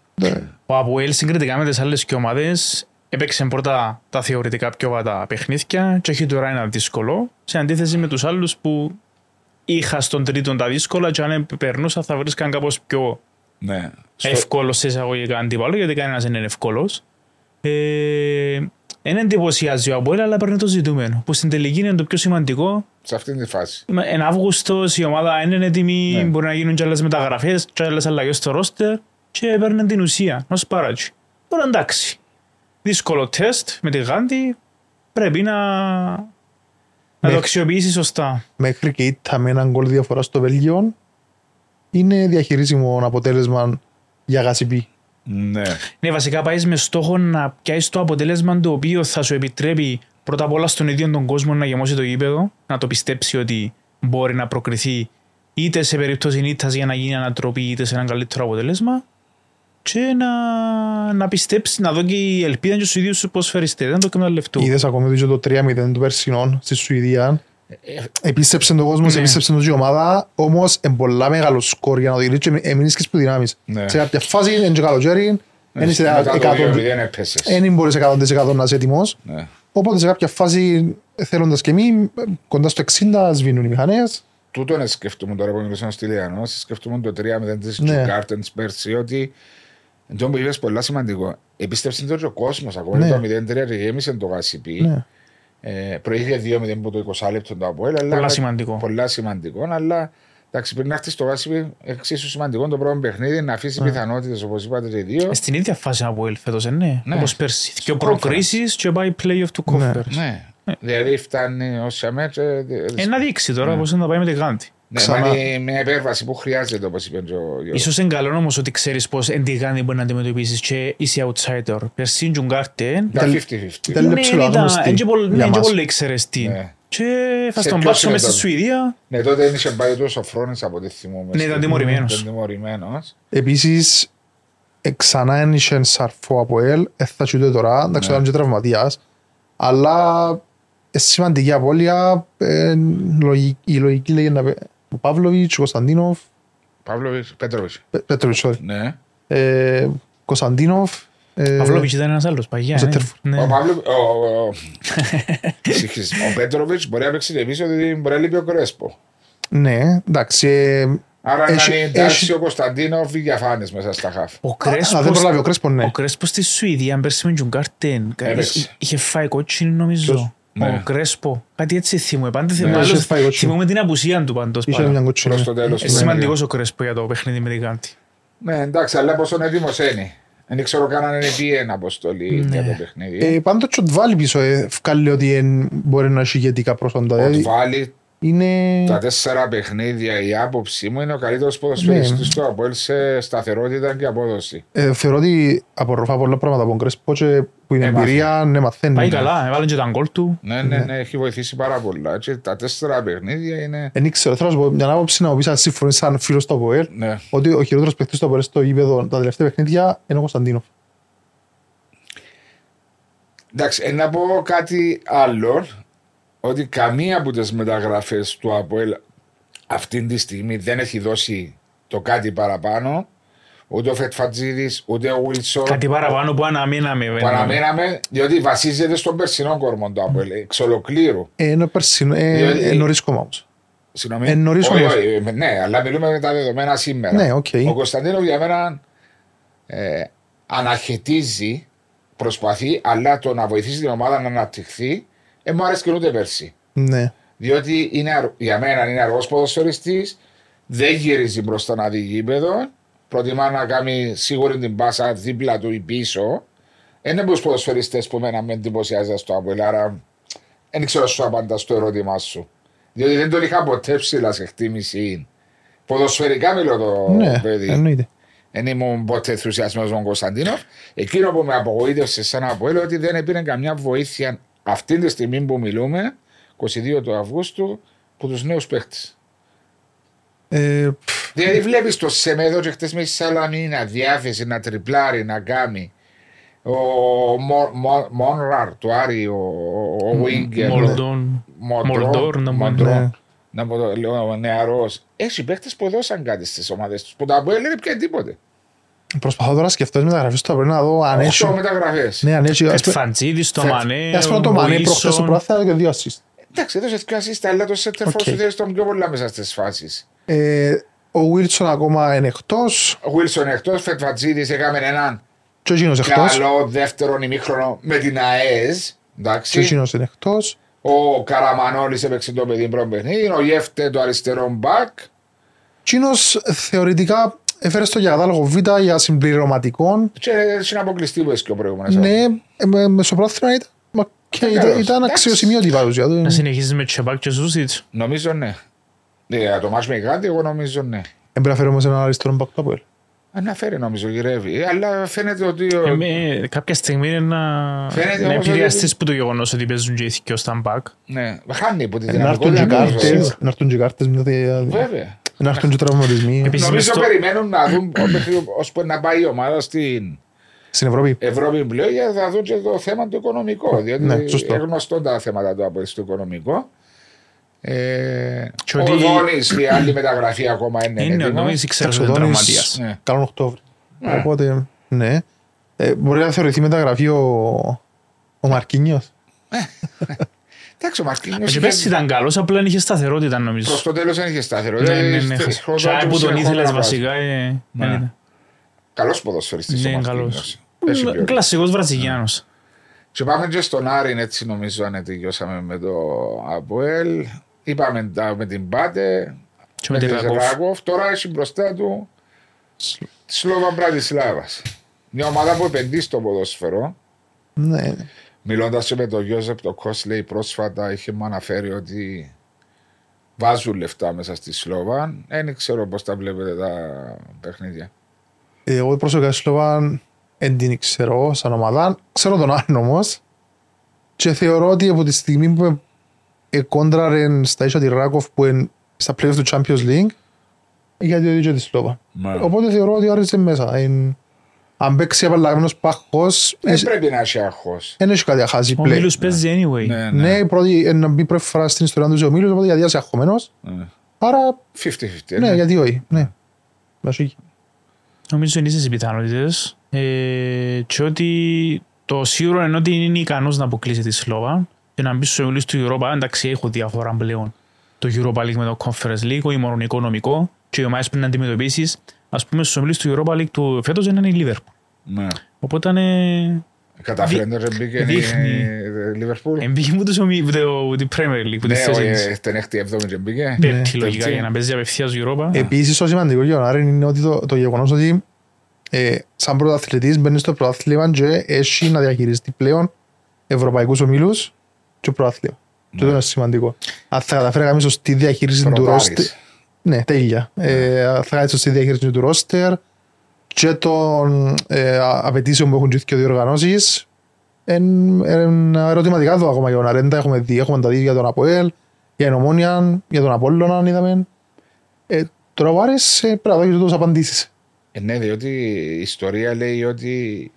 Ο Αποέλ συγκριτικά με τις άλλες και ομάδες έπαιξε πρώτα τα θεωρητικά πιο βατά παιχνίδια και έχει τώρα ένα δύσκολο σε αντίθεση με τους άλλους που είχα στον τρίτον τα δύσκολα και αν περνούσα θα βρίσκαν κάπως πιο Ναι. Στο- εύκολος σε εισαγωγικά αντίπαλο γιατί κανένας δεν είναι εύκολος. Ε, δεν εντυπωσιάζει ο Αποέλ αλλά παίρνει το ζητούμενο που στην τελική είναι το πιο σημαντικό Σε αυτήν τη φάση. Εν Αύγουστος η ομάδα είναι έτοιμη, Ναι. μπορεί να γίνουν και άλλες μεταγραφές και άλλες αλλαγές στο ρόστερ και παίρνει την ουσία, να σπάρατσι. Τώρα εντάξει, δύσκολο τεστ με τη Γάντη, πρέπει να, να Ναι. το αξιοποιήσεις σωστά. Μέχρι και ήττα με έναν γκολ διαφορά στο Βέλγιο είναι διαχειρίσιμο αποτέλεσμα για γασιπή. Ναι. Ναι, βασικά πάει με στόχο να πιάσεις το αποτέλεσμα το οποίο θα σου επιτρέπει πρώτα απ' όλα στον ίδιο τον κόσμο να γεμώσει το γήπεδο, να το πιστέψει ότι μπορεί να προκριθεί είτε σε περίπτωση νύχτας για να γίνει ανατροπή είτε σε έναν καλύτερο αποτέλεσμα και να, να πιστέψει, να δω και η ελπίδα και στους ίδιους τους ποσφαιριστές, δεν το εκμεταλλευτούν. Είδες ακόμη ότι και το 3-0 του Περσινών στη Σουηδία. Επίστεψε τον κόσμο, Ναι. επίστεψε τον η ομάδα, όμως είναι πολλά μεγάλο σκορ για να το γυρίσει και έμεινες και που δυνάμεις. Ναι. Σε κάποια φάση είναι και καλοκαίρι, δεν είσαι Μετά το 100%, 2-0 έπεσες. δεν μπορείς 100% να είσαι έτοιμος. Ναι. Οπότε σε κάποια φάση θέλοντας και εμείς, κοντά στο 60 σβήνουν οι μηχανές. Τούτο είναι σκεφτούμε τώρα που μιλήσαμε στη Λιανό. Σκεφτούμε το 3-0 της Ναι. Τζουκάρτενς πέρσι ότι εντός που είπες πολλά σημαντικό. Επίστεψε το και ο κόσμος. Ακόμα Ναι. το 0-3 και γέμισε το γασιπί. Ναι. Ε, προήγε 2-0 από το 20 λεπτό το Αποέλ. αλλά- Πολλά σημαντικό. Πολλά σημαντικό. Αλλά εντάξει, πριν να έρθει στο γάσιπι, εξίσου σημαντικό το πρώτο παιχνίδι να αφήσει Ναι. πιθανότητες όπως είπατε και οι δύο. Ε, Στην ίδια φάση από ελ φέτος, ε, ναι, Ναι. όπως πέρσι. Και Στο προκρίσεις και πάει playoff του Ναι. conference. Ναι. Δηλαδή φτάνει ω σαμέ. Ε, να δείξει τώρα πώς θα πάει με τη Γάντη. Ναι, Ξανά. μα είναι μια υπέρβαση που χρειάζεται όπως είπε και ο Γιώργος. Ίσως είναι καλό όμως ότι ξέρεις πως εν τη Γάντη μπορεί να αντιμετωπίσεις και είσαι outsider. Περσίν και ο Γκάρτεν Ήταν Ήταν- 50-50. ήταν- Είναι ψηλό άγνωστη εν και πολλ- για ναι, εν και μας. πολύ ξέρεις τι. Ναι. Και θα Σε στον ποιο πάψω μες στη σημείο Σουηδία. Ναι, τότε δεν είχε πάει τόσο φρόνης από ό,τι θυμούμαι. Ναι, ήταν τιμωρημένος. Ήταν τιμωρημένος. Επίσης, ε, ξανά ένιξε σαρφό από ελ, ε, θα τσούτε τώρα, εντάξει, Ναι. ήταν και τραυματίας, αλλά ε, σημαντική απώλεια, ε, λογική- η λογική λέγει να πει ο Παύλοβιτς, ο Κωνσταντίνοφ, Παύλοβιτς, Πέτροβιτς. Πε- Πέτροβιτς, sorry, Ναι. ε, Κωνσταντίνοφ, ε, Παυλόβιτς ήταν ένας άλλος παγιά. ο ναι. Ζέτερφουρ. Ναι. Ο Παύλο- ο- ο- Συγχύς. Ο Πέτροβιτς μπορεί να παίξει και πίσω ότι μπορεί να λείπει ο Κρέσπο. ναι, εντάξει, ε, Άρα να Έχει- είναι εντάξει έχει- ο Κωνσταντίνοφ ή διαφάνες μέσα στα χάφ. Ο α, δεν Κρέσπος προλάβει ο Κρέσπος, ναι. Ο Κρέσπος στη Σουηδία, πέρσι με τον Γκάρτεν, Έπαιξε. είχε φάει κότσινη νομίζω. Ποιος; Ναι. Ο Κρέσπο. Κάτι έτσι θυμούμαι. Πάντα Ναι, θυμούμαι, είχε άλλος- φάει κότσινη. θυμούμαι την απουσία του πάντως. Είχε πάντα. μια κότσινη. Προς το τέλος. Ε, του σημαντικός παιχνιδιού. ο Κρέσπο για το παιχνίδι με την Γκάντη. Ναι, εντάξει, αλλά πόσο έτοιμος είναι. Δεν ξέρω καν αν είναι πει ένα αποστολή για το παιχνίδι. Ε, πάντως και ο Τβάλι πίσω ε, βγάλει ότι εν, μπορεί να έχει ηγετικά προσόντα. Ο Δηλαδή, Τβάλι είναι... τα τέσσερα παιχνίδια, η άποψή μου είναι ο καλύτερος ποδοσφαιριστής Ναι. του Αποέλ σε σταθερότητα και απόδοση. Ε, θεωρώ ότι απορροφά πολλά πράγματα από τον Κρέσπο και που είναι Έμαθε. εμπειρία, ναι, μαθαίνει. Πάει Ναι. καλά, έβαλε και τα γκολ του. Ναι, ναι, ναι, έχει βοηθήσει πάρα πολλά. Και τα τέσσερα παιχνίδια είναι. Δεν ξέρω, θέλω να σου πω μια άποψη να μου πεις αν συμφωνείς σαν φίλος του Αποέλ Ναι. ότι ο χειρότερος παίκτης του Αποέλ στο γήπεδο τα τελευταία παιχνίδια είναι ο Κωνσταντίνοφ. Εντάξει, ε, να πω κάτι άλλο. Ότι καμία από τις μεταγραφές του Αποέλ αυτή τη στιγμή δεν έχει δώσει το κάτι παραπάνω. Ούτε ο Φετφατζίδης, ούτε ο Βίλσον. Κάτι παραπάνω που αναμείναμε. βέβαια. Παραμέναμε, διότι βασίζεται στον περσινό κορμό του Αποέλ. Εξ ολοκλήρου. Ε, είναι περσινό, ε, Διότι- ε, νωρίς ακόμα όμως. Συγγνώμη. Ε, νωρίς Όχι, όμως. όχι, ε, ναι, αλλά μιλούμε με τα δεδομένα σήμερα. Ναι, οκ. Ο Κωνσταντίνο για μένα ε, αναχαιτίζει, προσπαθεί, αλλά το να βοηθήσει την ομάδα να αναπτυχθεί, ε, μου άρεσε και ούτε πέρσι. Ναι. Διότι είναι, αρ- για μένα είναι αργός ποδοσφαιριστής, δεν γυρίζει μπροστά να δει γήπεδο, προτιμά να κάνει σίγουρη την πάσα δίπλα του ή πίσω. Είναι από τους ποδοσφαιριστές που εμένα με εντυπωσιάζει στο Αποέλ, άρα δεν ξέρω σου απαντάς στο ερώτημά σου. Διότι δεν τον είχα ποτέ ψηλά σε εκτίμηση. Ποδοσφαιρικά μιλώ το Ναι, παιδί. εννοείται. Δεν ήμουν ποτέ ενθουσιασμένος με τον Κωνσταντίνο. Εκείνο που με απογοήτευσε σαν Αποέλ ότι δεν πήρε καμιά βοήθεια αυτή τη στιγμή που μιλούμε, 22 του Αυγούστου, από τους νέους παίχτες. Ε, πφ, Δηλαδή βλέπεις το Σεμέδο και χτες με στη Σαλαμίνα διάθεση να τριπλάρει, να κάνει. Ο Μο- Μο- Μόνραρ του Άρη, ο, ο Βίγκερ. Μολντόν. Μολντόρ, να πω, ναι. Να πω το λέω νεαρός. Έχει παίχτες που δώσαν κάτι στις ομάδες τους. Που τα Αποέλ δεν πιάνει τίποτε. Προσπαθώ τώρα να σκεφτώ τις μεταγραφές του Αποέλ να δω αν έχει... Οχτώ μεταγραφές. Ναι, αν έχει... ας πούμε- Φετφαντζίδης, το Φετ- Μανέ, Ας πούμε το ο Μανέ προχθές στο Βίλσον. πράθυα και δύο assist. Εντάξει, έδωσε δύο ασίστα, αλλά το σέντερ Οκ. φορ σου δίνει τον πιο πολλά μέσα στις φάσεις. Ε, ο Βίλσον ακόμα είναι εκτός Ο Βίλσον εκτός, Φετβατζίδη έκαμε έναν και ο Γίνος εκτός καλό δεύτερο ημίχρονο με την ΑΕΣ. και ο Εντάξει. Γίνος είναι εκτός Ο Καραμανόλης έπαιξε το παιδί πρώτο παιχνίδι. Ο Γεύτε το αριστερό μπακ. Γίνος θεωρητικά έφερε στο για κατάλογο Β για συμπληρωματικών Και είναι αποκλειστή που και ο προηγούμενος. Ναι, ε, με- μεσοπρόθεσμα ήταν μα- και Ήταν ήταν, καλός. ήταν Εντάξει. αξιοσημείωτη η παρουσία του. Να συνεχίσεις με Τσεπάκ και Ζούσιτς. Νομίζω ναι. Ε, Για το μάτς με κάτι, εγώ νομίζω ναι. Εμπεραφέρει όμως έναν αριστερό μπακ του Αποέλ. Αναφέρει νομίζω γυρεύει. Ε, Αλλά φαίνεται ότι. ο- Ε, με- Κάποια στιγμή είναι να Φαίνεται να όμως επηρεαστείς που το γεγονός ότι παίζουν και οι θκυο στα μπακ. Ναι, χάνει από τη Ε, Να έρθουν και δυναμικότητα. κάρτες, νομίζω. να έρθουν και κάρτες, μια δια- Βέβαια. Να έρθουν και τραυματισμοί Επίσης, Νομίζω μες στο- περιμένουν να δουν ώσπου να πάει η ομάδα στην στην Ευρώπη. Ευρώπη πλέον για να δουν και το θέμα το οικονομικό. Διότι Ναι, σωστό. είναι γνωστό τα θέματα του από στο οικονομικό. Ε, Και ο ότι- Δόνης, η άλλη μεταγραφή ακόμα είναι Είναι ο έτοιμος. Ντόμις, ήξερα ότι Ο είναι Δόνης- τραυματίας. Ναι. Καλόν Οκτώβρη. Ναι. Οπότε, ναι. Ε, Μπορεί να θεωρηθεί μεταγραφή ο, ο Μαρκίνιος. Εντάξει, ο Μαρκίνιος Και πέρσι ήταν καλός, απλά δεν είχε σταθερότητα νομίζω. προς το τέλος δεν είχε σταθερό. Ναι, ναι, ναι. Χρονιά Τσάι του που τον συνεχόμενα ήθελες βάζει. βασικά. ε, Ναι. δεν ήταν. Καλός ποδοσφαιριστής ο Ναι, Μαρκίνιος. καλός. Έχει ποιότητα. Κλασικός Βραζιλιάνος. Και πάμε και στον Άρην, έτσι νομίζω αν τελειώσαμε με το Αποέλ. Είπαμε τα, με την Πάτε, Και με με τη τη Ρακόφ. Ράκοφ. Τώρα έχει μπροστά του τη Σλόβα Μπρατισλάβας. Μια ομάδα που επενδύει στο ποδόσφαιρο. Ναι. Μιλώντας με τον Γιώζεπ το Κόσλεϊ πρόσφατα, είχε μου αναφέρει ότι βάζουν λεφτά μέσα στη Σλόβα. Δεν ξέρω πώς τα βλέπετε τα παιχνίδια. Εγώ προσωπικά Σλοβάν δεν την ξέρω σαν ομάδα. Ξέρω τον άλλον όμως. Και θεωρώ ότι από τη στιγμή που κόντραρε στα ίσια τη Ράκοφ που είναι στα playoff του Champions League γιατί οδήγησε τη Σλόβα. Ναι. Οπότε θεωρώ ότι άρεσε μέσα. Είναι- Αν παίξει απαλλαγμένος πάχος Δεν πρέπει να έχει άγχος. δεν έχει κάτι να χάσει Ο πλέον. Μίλους παίζει anyway. Ναι, Ναι, ναι. η πρώτη είναι να μπει πρώτη φορά στην ιστορία του ο Μίλος, οπότε γιατί είσαι αγχωμένος. ναι. Άρα, 50-50. ναι, ναι. γιατί όχι. Ναι. Μασίγει. Νομίζω είναι στις πιθανότητες. Ε, και ότι το σίγουρο είναι ότι είναι ικανός να αποκλείσει τη Σλόβα και να μπει στους ομίλους του Europa. Εντάξει, έχω διαφορά πλέον το Europa League με το Conference League, όχι μόνο οικονομικό και οι ομάδες πρέπει να αντιμετωπίσεις. Ας πούμε στους ομίλους του Europa League του φέτος είναι η Liverpool. Ναι. Οπότε είναι... Καταφέρει να μπήκε δείχνει. η Λίβερπουλ. Εμπήγε μου τους ομίλους, το- την Premier League, που τη Ναι, θέση όχι, της. ε, την έκτη εβδόμη και μπήκε. Πέμπτη λογικά Πέμπτη. για να παίζει απευθείας Europa. Επίσης, το σημαντικό για τον Άρη είναι ότι το, το γεγονός ότι ε, σαν πρωταθλητής μπαίνει στο πρωτάθλημα και έχει να διαχειριστεί πλέον ευρωπαϊκούς ομίλους και πρωτάθλημα. Και αυτό είναι σημαντικό. Αν θα καταφέρει να κάνει σωστή διαχείριση του Πρωτάρης. ρόστερ. Ναι, τέλεια. Ε, αν θα κάνει σωστή διαχείριση του ρόστερ και των ε, απαιτήσεων που έχουν και οι διοργανώσεις εν, εν, ερωτηματικά εδώ ακόμα για τον Αρέντα έχουμε δει, έχουμε τα δει για τον Αποέλ, για την Ομόνια, για τον Απόλλωνα είδαμε. Ε, τώρα ο Άρης ε, πρέπει να δώσει τόσες απαντήσεις. Ε, ναι, διότι η ιστορία λέει ότι είναι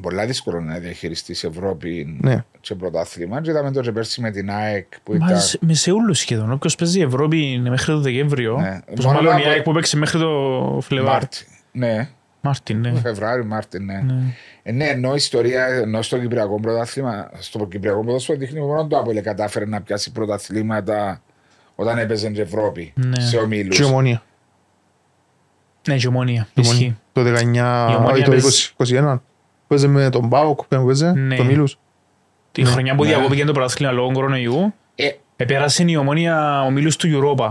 πολλά δύσκολο να διαχειριστείς Ευρώπη Ναι. σε πρωτάθλημα. Και είδαμε το και πέρσι με την ΑΕΚ που Μα ήταν. σε- με σε όλους σχεδόν. Όποιος παίζει η Ευρώπη είναι μέχρι το Δεκέμβριο. Ναι. Πόσο Μόνο μάλλον η από- ΑΕΚ που παίξει μέχρι το Φλεβάρ. Μάρτι. Ναι, Μάρτιν, ναι. Φεβράριο, Μάρτι, ναι. Ναι. Ε, ναι, ενώ η ιστορία, ενώ στο Κυπριακό πρωτάθλημα, στο Κυπριακό πρωτάθλημα δείχνει μόνο το Αποέλ κατάφερε να πιάσει πρωταθλήματα όταν έπαιζε στην Ευρώπη Ναι. σε ομίλους. Και η Ομόνια. Ναι, και ομόνια. Η Ισχύει. Ομόνια. Το 19, Η Ομόνια όχι το παίζει- 20, 21. Παίζε με τον ΠΑΟΚ, που παίζε, Ναι. τους ομίλους. Τη χρονιά που Ναι. διακόπηκε το πρωτάθλημα λόγω κορονοϊού, Ε, επέρασε η ομόνια ομίλους του Europa.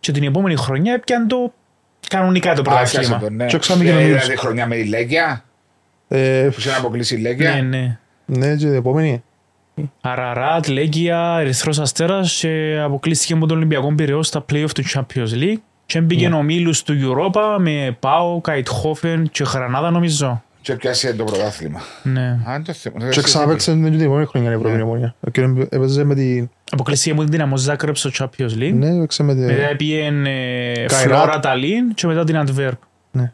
Και την επόμενη χρονιά έπιαν το κανονικά το άρχισε πρωτάθλημα. το, ναι. Και ξαναμπήκε ο Ε, Ομίλους. δηλαδή χρονιά με η Λέγκια, Ε, που είχε να αποκλείσει η Ναι, Λέγκια. ναι. ναι, και την επόμενη. Αραράτ, Λέγκια, Ερυθρός Αστέρας και αποκλείστηκε από τον Ολυμπιακό Πυραιός στα play-off του Champions League και μπήκε ο ομίλους του Europa με Πάο, Καϊτχόφεν και Γρανάδα νομίζω. Και πιάσε το πρωτάθλημα. Ναι. Αν το θέμα. Και ξαναπαίξε με την επόμενη χρονιά η Ευρώπη η Ομόνια. Και έπαιζε με την... Αποκλείστηκε από την Δυναμό Ζάκρεπ στο Champions League. Ναι, έπαιξε με την... Μετά πήγαινε ε, Καϊράτ. Φλόρα Ταλίν και μετά την Αντβέρπ. Ναι.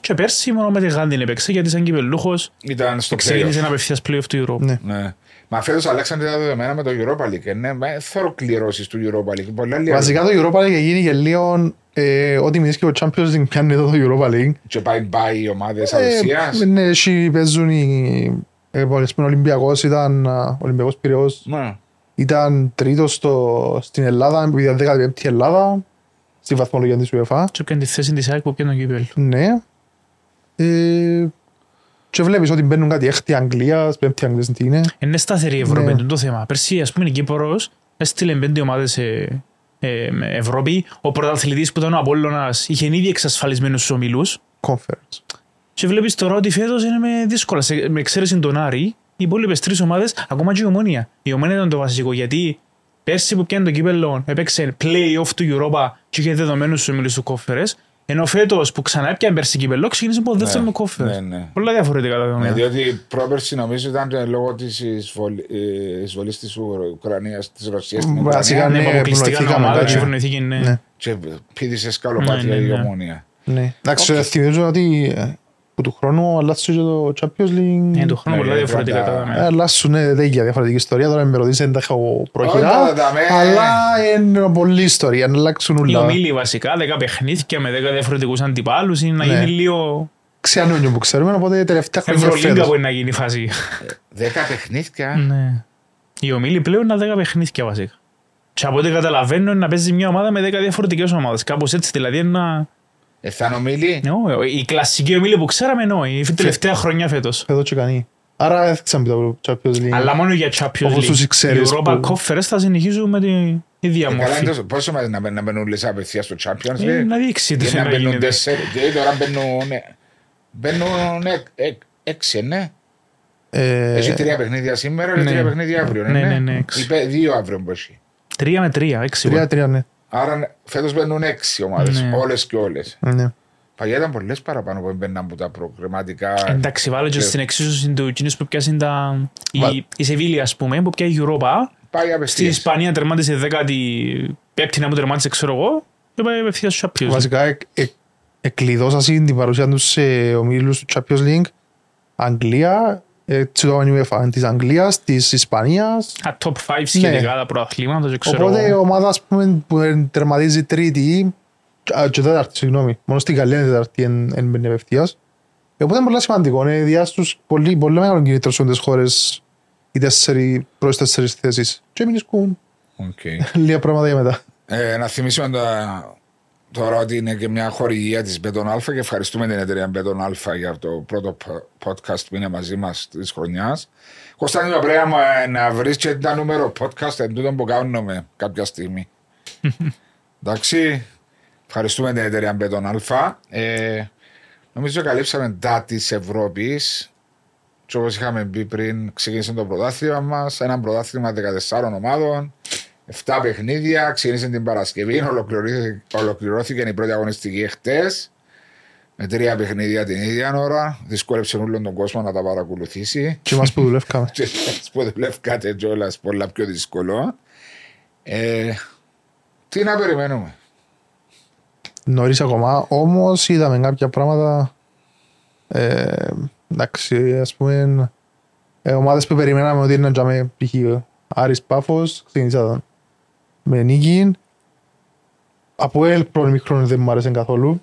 Και πέρσι μόνο με τη Γάντιν έπαιξε γιατί σαν κυπελούχος Ήταν στο ξεκίνησε playoff. να απευθείας play-off του Europa. Ναι. Ναι. Μα φέτος αλλάξαν τα δεδομένα με το Europa League. ε, Ναι, μα θέλω κληρώσεις του Europa League. Πολλά λίγα. Βασικά το Europa League γίνει και λίγο ε, ό,τι μιλείς και ο Champions League πιάνει εδώ το Europa League. Και πάει πάει οι ομάδες Ε, αδεσίας. Ναι, εσύ παίζουν οι... ε, πολλές πούμε, Ο Ολυμπιακός ήταν... α, Ο Ολυμπιακός Πυραιός Ναι. ήταν τρίτος στο, στην Ελλάδα, επειδή ήταν 15η Ελλάδα, στη βαθμολογία της UEFA. Και έπιανε τη θέση της ΑΕΚ που πιάνε τον κύπελο. Ναι. Ε, και βλέπεις ότι μπαίνουν κάτι έκτη Αγγλίας, πέμπτη Αγγλίας τι είναι. Είναι σταθερή η Ευρώπη, Ναι. είναι το θέμα. Πέρσι, ας πούμε, η Κύπρος έστειλε πέντε ομάδες σε ε, με Ευρώπη. Ο πρωταθλητής που ήταν ο Απόλλωνας είχε ήδη εξασφαλισμένους στους ομίλους. Conference. Και βλέπεις τώρα ότι φέτος είναι με δύσκολα. Σε- Με εξαίρεση τον Άρη, οι υπόλοιπες τρεις ομάδες, ακόμα και η Ομόνια. Η Ομόνια ήταν το βασικό, γιατί πέρσι που πιάνε το κύπελλο έπαιξε play-off του Europa και είχε δεδομένους στους ομίλους του κόφερες, ενώ φέτος που ξανά έπιανε πέρσι κύπελλο, ξεκίνησε από δεύτερο Ναι, με κόφερες. ναι, ναι. Πολλά διαφορετικά τα Ναι, δεδομένα. διότι πρόπερση νομίζω ήταν και λόγω της εισβολ- ε, εισβολής της Ουκρα- Ουκρανίας, της Ρωσίας στην Βασικά, Ουκρανία Ναι, ναι, που αποκλειστήκαν προνοηθήκαμε ομάδα μετά, και ναι. ευνοηθήκε, ναι. Ναι. και πήδησε σκαλοπάτια Ναι, ναι, η ναι. ομόνια. Ναι. Εντάξει, θυμίζω ότι ε, που του χρόνου αλλάσουν και το Champions League. Ε, του χρόνου Ναι, πολλά ε, διαφορετικά τα πάντα- δεδομένα. Αλλάσουν ναι, τέτοια διαφορετική ιστορία. Τώρα με ρωτήσετε δεν τα έχω Όχι, προχειρά. τα δεδομένα. Αλλά είναι πολλή ιστορία. Να αλλάξουν Οι όλα. ομίλοι βασικά, 10 παιχνίδια με 10 διαφορετικούς αντιπάλους, είναι να Ναι. γίνει λίγο Ξιανόνιο που ξέρουμε, οπότε τελευταία χρόνια Ευρωλίγκα φέτος. που είναι να γίνει η φάση. Δέκα παιχνίδια. Ναι. Οι ομίλοι πλέον είναι 10 παιχνίδια βασικά. Και από ό,τι καταλαβαίνω είναι να παίζει μια ομάδα με 10 διαφορετικές ομάδες. Κάπως έτσι δηλαδή είναι να... Ε, θα νομίλει. Ναι, η κλασική ομίλη που ξέραμε εννοώ, η τελευταία χρονιά φέτος. Εδώ και κανεί. Άρα έθιξαν πει το Champions League. Αλλά μόνο για Champions Όπως τους League. Οι ξέρεις Europa που- Conference θα συνεχίζουν με την ίδια Ε, καλά μορφή. είναι τόσο- Πόσο μας να μπαίνουν- να μπαίνουν λες απευθείας στο Champions Ε, League; Να δείξει τι Για να θα μπαίνουν γίνεται. τέσσερις. Και τώρα μπαίνουν... ε, Μπαίνουν ε, ε, έξι, ναι. Ε, Έχει τρία παιχνίδια σήμερα και ναι. τρία παιχνίδια αύριο. Ναι, ναι, ναι, έξι. Είπε δύο αύριο που έχει. Τρία με τρία, έξι. Τρία, τρία, ναι. Άρα φέτος μπαίνουν έξι ομάδες, Ναι. όλες και όλες. ναι. Παλιά ήταν πολλές παραπάνω που μπαίνουν από τα προγραμματικά. Εντάξει, βάλω και Και- στην εξίσωση του εκείνους που πιάσουν τα... Βα- η- Η Σεβίλη, ας πούμε, που πιάει η Europa, Πάει Στην απευθείας. Ισπανία τερμάτισε δέκατη πέπτη να μου τερμάτισε ξέρω εγώ και πάει απευθείας στους Champions. Βασικά εκ- εκ- εκκλειδώσασαν την παρουσία τους σε ομίλους του Champions League Αγγλία, έτσι το η UEFA, της Αγγλίας, της Ισπανίας. Α, top 5 σχετικά τα πρωταθλήματα και ξέρω Οπότε η εγώ. ομάδα ας πούμε, που τερματίζει τρίτη α, και τέταρτη, συγγνώμη. Μόνο στην Γαλλία είναι τέταρτη εν, εν μπαίνει απευθείας. Οπότε είναι πολύ σημαντικό. Είναι διά στους πολύ, πολύ μεγάλο κίνητρο σε όλες τις χώρες οι τέσσερι, πρώτες τέσσερις θέσεις. Και μην ισκούν Οκ. λίγα πράγματα για μετά. Ε, να θυμίσουμε τα- τώρα ότι είναι και μια χορηγία της Μπέτον Αλφα και ευχαριστούμε την εταιρεία Μπέτον Αλφα για το πρώτο πο- podcast που είναι μαζί μας της χρονιάς. Κωνσταντίνο πρέπει να- να βρεις και τα νούμερο podcast εν τούτο που κάνουμε κάποια στιγμή. Εντάξει, ευχαριστούμε την εταιρεία Μπέτον Αλφα. Ε, Νομίζω καλύψαμε τα της Ευρώπης. Και όπως είχαμε πει πριν, ξεκίνησε το πρωτάθλημα μας. Ένα πρωτάθλημα 14 ομάδων. 7 παιχνίδια. Ξεκίνησε την Παρασκευή. Ολοκληρώθηκε, ολοκληρώθηκε η πρώτη αγωνιστική χτες. Με τρία παιχνίδια την ίδια ώρα. Δυσκόλεψε όλον τον κόσμο να τα παρακολουθήσει. Και εμάς που δουλεύκαμε. Και εσάς που δουλεύκατε κιόλας πολλά πιο δύσκολο. Ε, τι να περιμένουμε; Νωρίς ακόμα, όμως είδαμε κάποια πράγματα ε, εντάξει, ας πούμε ε, ομάδες που περιμέναμε ότι είναι να π.χ. Άρης Πάφος, ξεκινήσαν με νίκη από ελ πρώτη μικρόνο δεν μου άρεσε καθόλου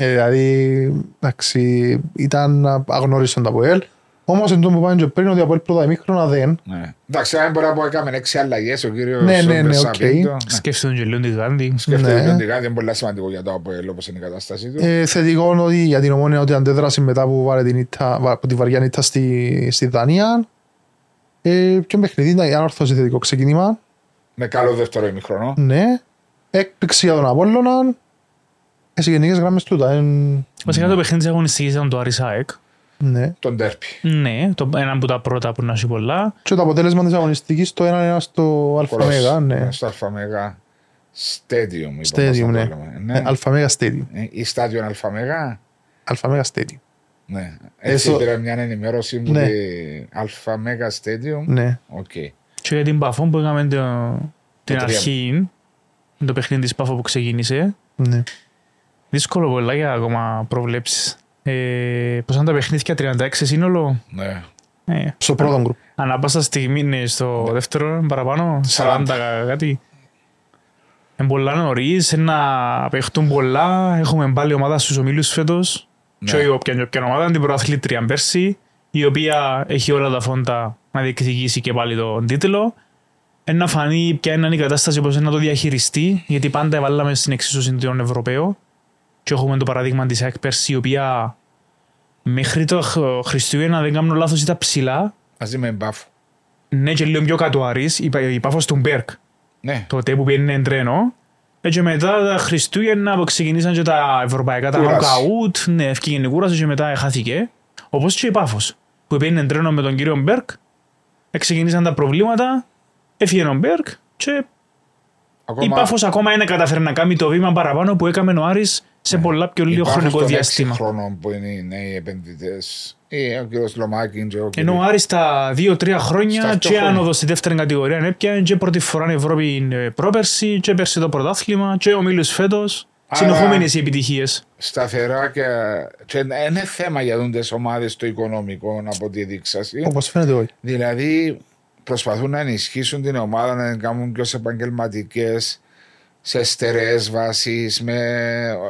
ε, δηλαδή εντάξει, ήταν αγνώριστον το από ελ όμως εν τω που πάνε και πριν ότι από ελ πρώτα ημίχρονα δεν Ναι. Εντάξει, αν μπορεί να πω έκαμε έξι αλλαγές ο κύριος Ναι, ναι, ναι, οκ. Μπερσαπίντο. Ναι. Σκέφτομαι και λίγο τη Γάντι. Σκέφτεται Ναι. ότι κάτι είναι πολύ σημαντικό για το ΑΠΟΕΛ όπως είναι η κατάσταση του. Ε, θετικό είναι ότι για την ομόνια ότι αντέδρασε μετά που βάλε την ήττα, βα- από τη βαριά ήττα στη, στη Δανία. Ε, και παιχνίδι ήταν ανόρθωση θετικό ξεκίνημα. Με καλό δεύτερο ημιχρονό. Ναι. Έκπληξη για τον Απόλλωνα. Ε, σε γενικές γραμμές τούτα. εν- Βασικά το παιχνίδι της αγωνιστικής ήταν το Άρης ΑΕΚ. ναι. Το ντέρμπι. Ναι, το, ένα από τα πρώτα που να έχει πολλά. Και το αποτέλεσμα της αγωνιστικής το 1-1 στο Αλφαμέγα. Ναι. Στο Αλφαμέγα Stadium. είπαμε, Stadium, πώς ναι. θα το λέμε. Ε, Αλφαμέγα Stadium. Ε, Ή στάδιο Αλφαμέγα. Αλφαμέγα Stadium. Ναι. Έτσι Έσο- πήρα μια ενημέρωση μου Ναι. ότι Αλφαμέγα Stadium. Ναι. Οκ. Και για την Παφό που είχαμε το, την τρία. αρχή, το παιχνίδι της Παφό που ξεκίνησε. ναι. Δύσκολο πολλά για ακόμα προβλέψεις. Ε, πώς ήταν τα παιχνίδια 36 σύνολο; Ναι. Ε, Στο πρώτο γκρουπ. Ανά πάσα στιγμή είναι στο δεύτερο παραπάνω, 40 κα- κάτι. Είναι πολλά νωρίς, είναι να παιχτούν πολλά. Έχουμε πάλι ομάδα στους ομίλους φέτος. Ναι. Και όχι όποια και όποια ομάδα, την προαθλήτρια πέρσι, η οποία έχει όλα τα φόντα να διεκδικήσει και πάλι τον τίτλο. Είναι να φανεί ποια είναι η κατάσταση, πώς είναι να το διαχειριστεί, γιατί πάντα βάλαμε στην εξίσωση των Ευρωπαίων. Και έχουμε το παράδειγμα της ΑΕΚ πέρσι, η οποία μέχρι το Χ- Χριστούγεννα, δεν κάνω λάθος, ήταν ψηλά Μαζί με μπάφο. ναι, και λίγο πιο κάτω ο Άρης, η, η Πάφος του Μπέρκ, Ναι. τότε που πήγαινε τρένο. Ε, Και μετά τα Χριστούγεννα που ξεκινήσαν και τα ευρωπαϊκά, τα Κούραση. νοκαούτ, ναι, ευκήγαινε η κούραση και μετά χάθηκε. Όπως και η Πάφος, που πήγαινε τρένο με τον κύριο Μπέρκ, ε, ξεκινήσαν τα προβλήματα, έφυγε ο Μπέρκ και η Ακόμα Πάφος ακόμα είναι καταφέρει να κάνει το βήμα παραπάνω που έκαμε ο Άρης σε πολλά πιο λίγο Ναι. υπάρχουν χρονικό στον διάστημα. έξι χρόνο που είναι οι νέοι επενδυτές. Ή ο κύριος Λομάκιν και ο Ενώ ο κύριος... Άρης τα δύο-τρία χρόνια Στα και δύο χρόνια. άνοδος στη δεύτερη κατηγορία έπιανε και πρώτη φορά η Ευρώπη ε, πρόπερση και πέρσι το πρωτάθλημα και ο Μίλους φέτος. Άρα- Συνεχόμενες οι επιτυχίες. Σταθερά και, και είναι θέμα για τις ομάδες το οικονομικό από ό,τι δείξαση. Όπως φαίνεται όχι. Δηλαδή προσπαθούν να ενισχύσουν την ομάδα, να την κάνουν πιο επαγγελματικές, σε στερεές βάσεις,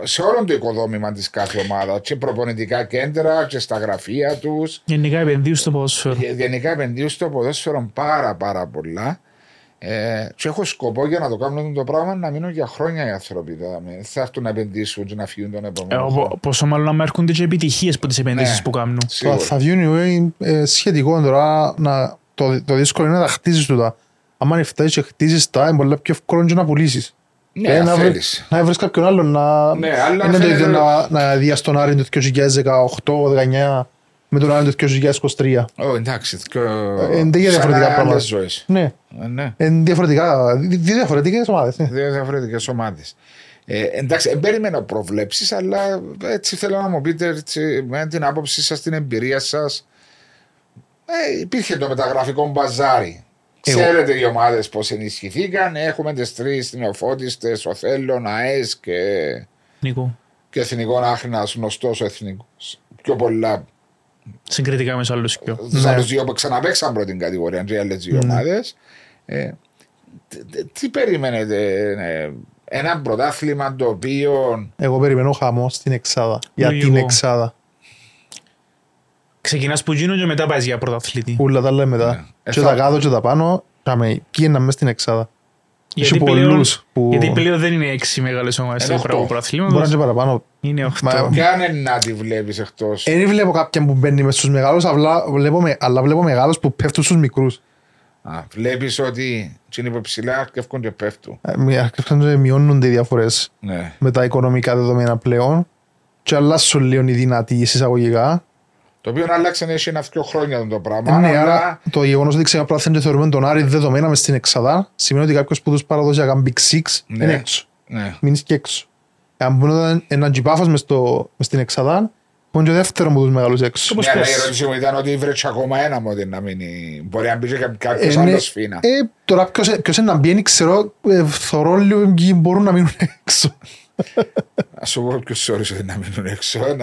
σε όλο το οικοδόμημα της κάθε ομάδα. Και προπονητικά κέντρα και στα γραφεία τους. Γενικά επενδύουν στο ποδόσφαιρο. Γενικά επενδύουν στο ποδόσφαιρο πάρα πάρα πολλά. Ε, και έχω σκοπό για να το κάνουν το πράγμα να μείνουν για χρόνια οι άνθρωποι. Δηλαδή. Θα έρθουν να επενδύσουν και να φύγουν τον Ε, επόμενο. ο- χρόνο. Πόσο μάλλον να έρχονται και επιτυχίες από τις επενδύσεις Ναι. που κάνουν. Το Σίγουρα. θα βγουν είναι ε, σχετικό τώρα να, το, το δύσκολο είναι να τα χτίσεις τούτα. Αν φτάσεις και χτίσεις τα, είναι πολύ πιο εύκολο και να πουλήσεις. Ναι, Ε, αν να, βρει, θέλεις. να βρεις κάποιον άλλον να... Ναι, αλλά είναι το φαίνεται- ίδιο να, να δεις τον Άρη το 2018-19 με τον Άρη το 2023. Ω, εντάξει. Και, Ε, είναι δύο διαφορετικά σαν πράγματα. άλλες ζωές. Ναι, Ε, ναι. είναι διαφορετικά, δι- δύο διαφορετικές ομάδες. Ναι. Δύο διαφορετικές ομάδες. Ε, εντάξει, δεν περιμένω προβλέψεις, αλλά έτσι θέλω να μου πείτε έτσι, με την άποψή σας, την εμπειρία σας. Ε, υπήρχε το μεταγραφικό μπαζάρι. Εγώ. Ξέρετε οι ομάδες πώς ενισχυθήκαν. Έχουμε τις τρεις νεοφώτιστε, ο Θέλων, ΑΕΣ και, Νίκο, και Εθνικό Άχνας, γνωστός ο Εθνικός. Πιο πολλά. Συγκριτικά με τους άλλους πιο. Τους Ναι. άλλους δύο που ξαναπέξαν πρώτη κατηγορία, και οι άλλες δύο Ναι. ομάδες. Ε, τι- τι- τι περιμένετε, ε, ένα πρωτάθλημα το οποίο Εγώ περιμένω χαμό στην Εξάδα. Για Λίγο. την Εξάδα. Ξεκινάς που γίνουν και μετά πάει για πρωταθλήτη. Ούλα τα λέμε μετά. Ε, Και θα- τα κάτω και τα πάνω. Κάμε, πήγαιναν μες στην Εξάδα. Γιατί Έχει πλέον, πολλούς που- γιατί πλέον δεν είναι έξι μεγάλες ομάδες Είναι στο οχτώ. Μπορεί να πρωταθλήματος. είναι και παραπάνω. Είναι Μα- οχτώ. Και αν είναι να τη βλέπεις εκτός. Δεν βλέπω κάποιον που μπαίνει μες στους μεγάλους, απλά βλέπω, με- αλλά βλέπω μεγάλους που πέφτουν στους μικρούς. Βλέπεις ότι τι είναι ψηλά, αρκεύκουν και πέφτουν. Ε, μη- Αρχίζουν και μειώνονται οι διαφορές Ναι. με τα οικονομικά δεδομένα πλέον και αλλάσουν λίγο οι δυνατοί εισαγωγικά. Το οποίο άλλαξε έχει ένα δύο χρόνια το πράγμα. Ε, ναι, αλλά άρα το γεγονός ότι ξεκαπράθεν και θεωρούμε τον Άρη δεδομένα μες στην εξάδα σημαίνει ότι κάποιος που τους παραδοσιακά Big Six Ναι. είναι έξω. Ναι. Μείνεις και έξω. Αν μπορεί έναν τζιπάφος μες, στο- μες στην εξάδα, μπορεί και δεύτερος από τους μεγάλους έξω. Όπως Ναι, αλλά η πες. ερώτηση μου ήταν ότι βρέξει ακόμα ένα μόντι να μείνει. Μπορεί να μπει και κάποιος Ε, ναι. άλλος φίνα. Ε, τώρα ποιος, ποιος είναι να μπει, ξέρω, ε, θωρώ λίγο ποιοι μπορούν να μείνουν έξω. Ας σου πω ποιος όρισε ότι να μείνουν έξω. Να,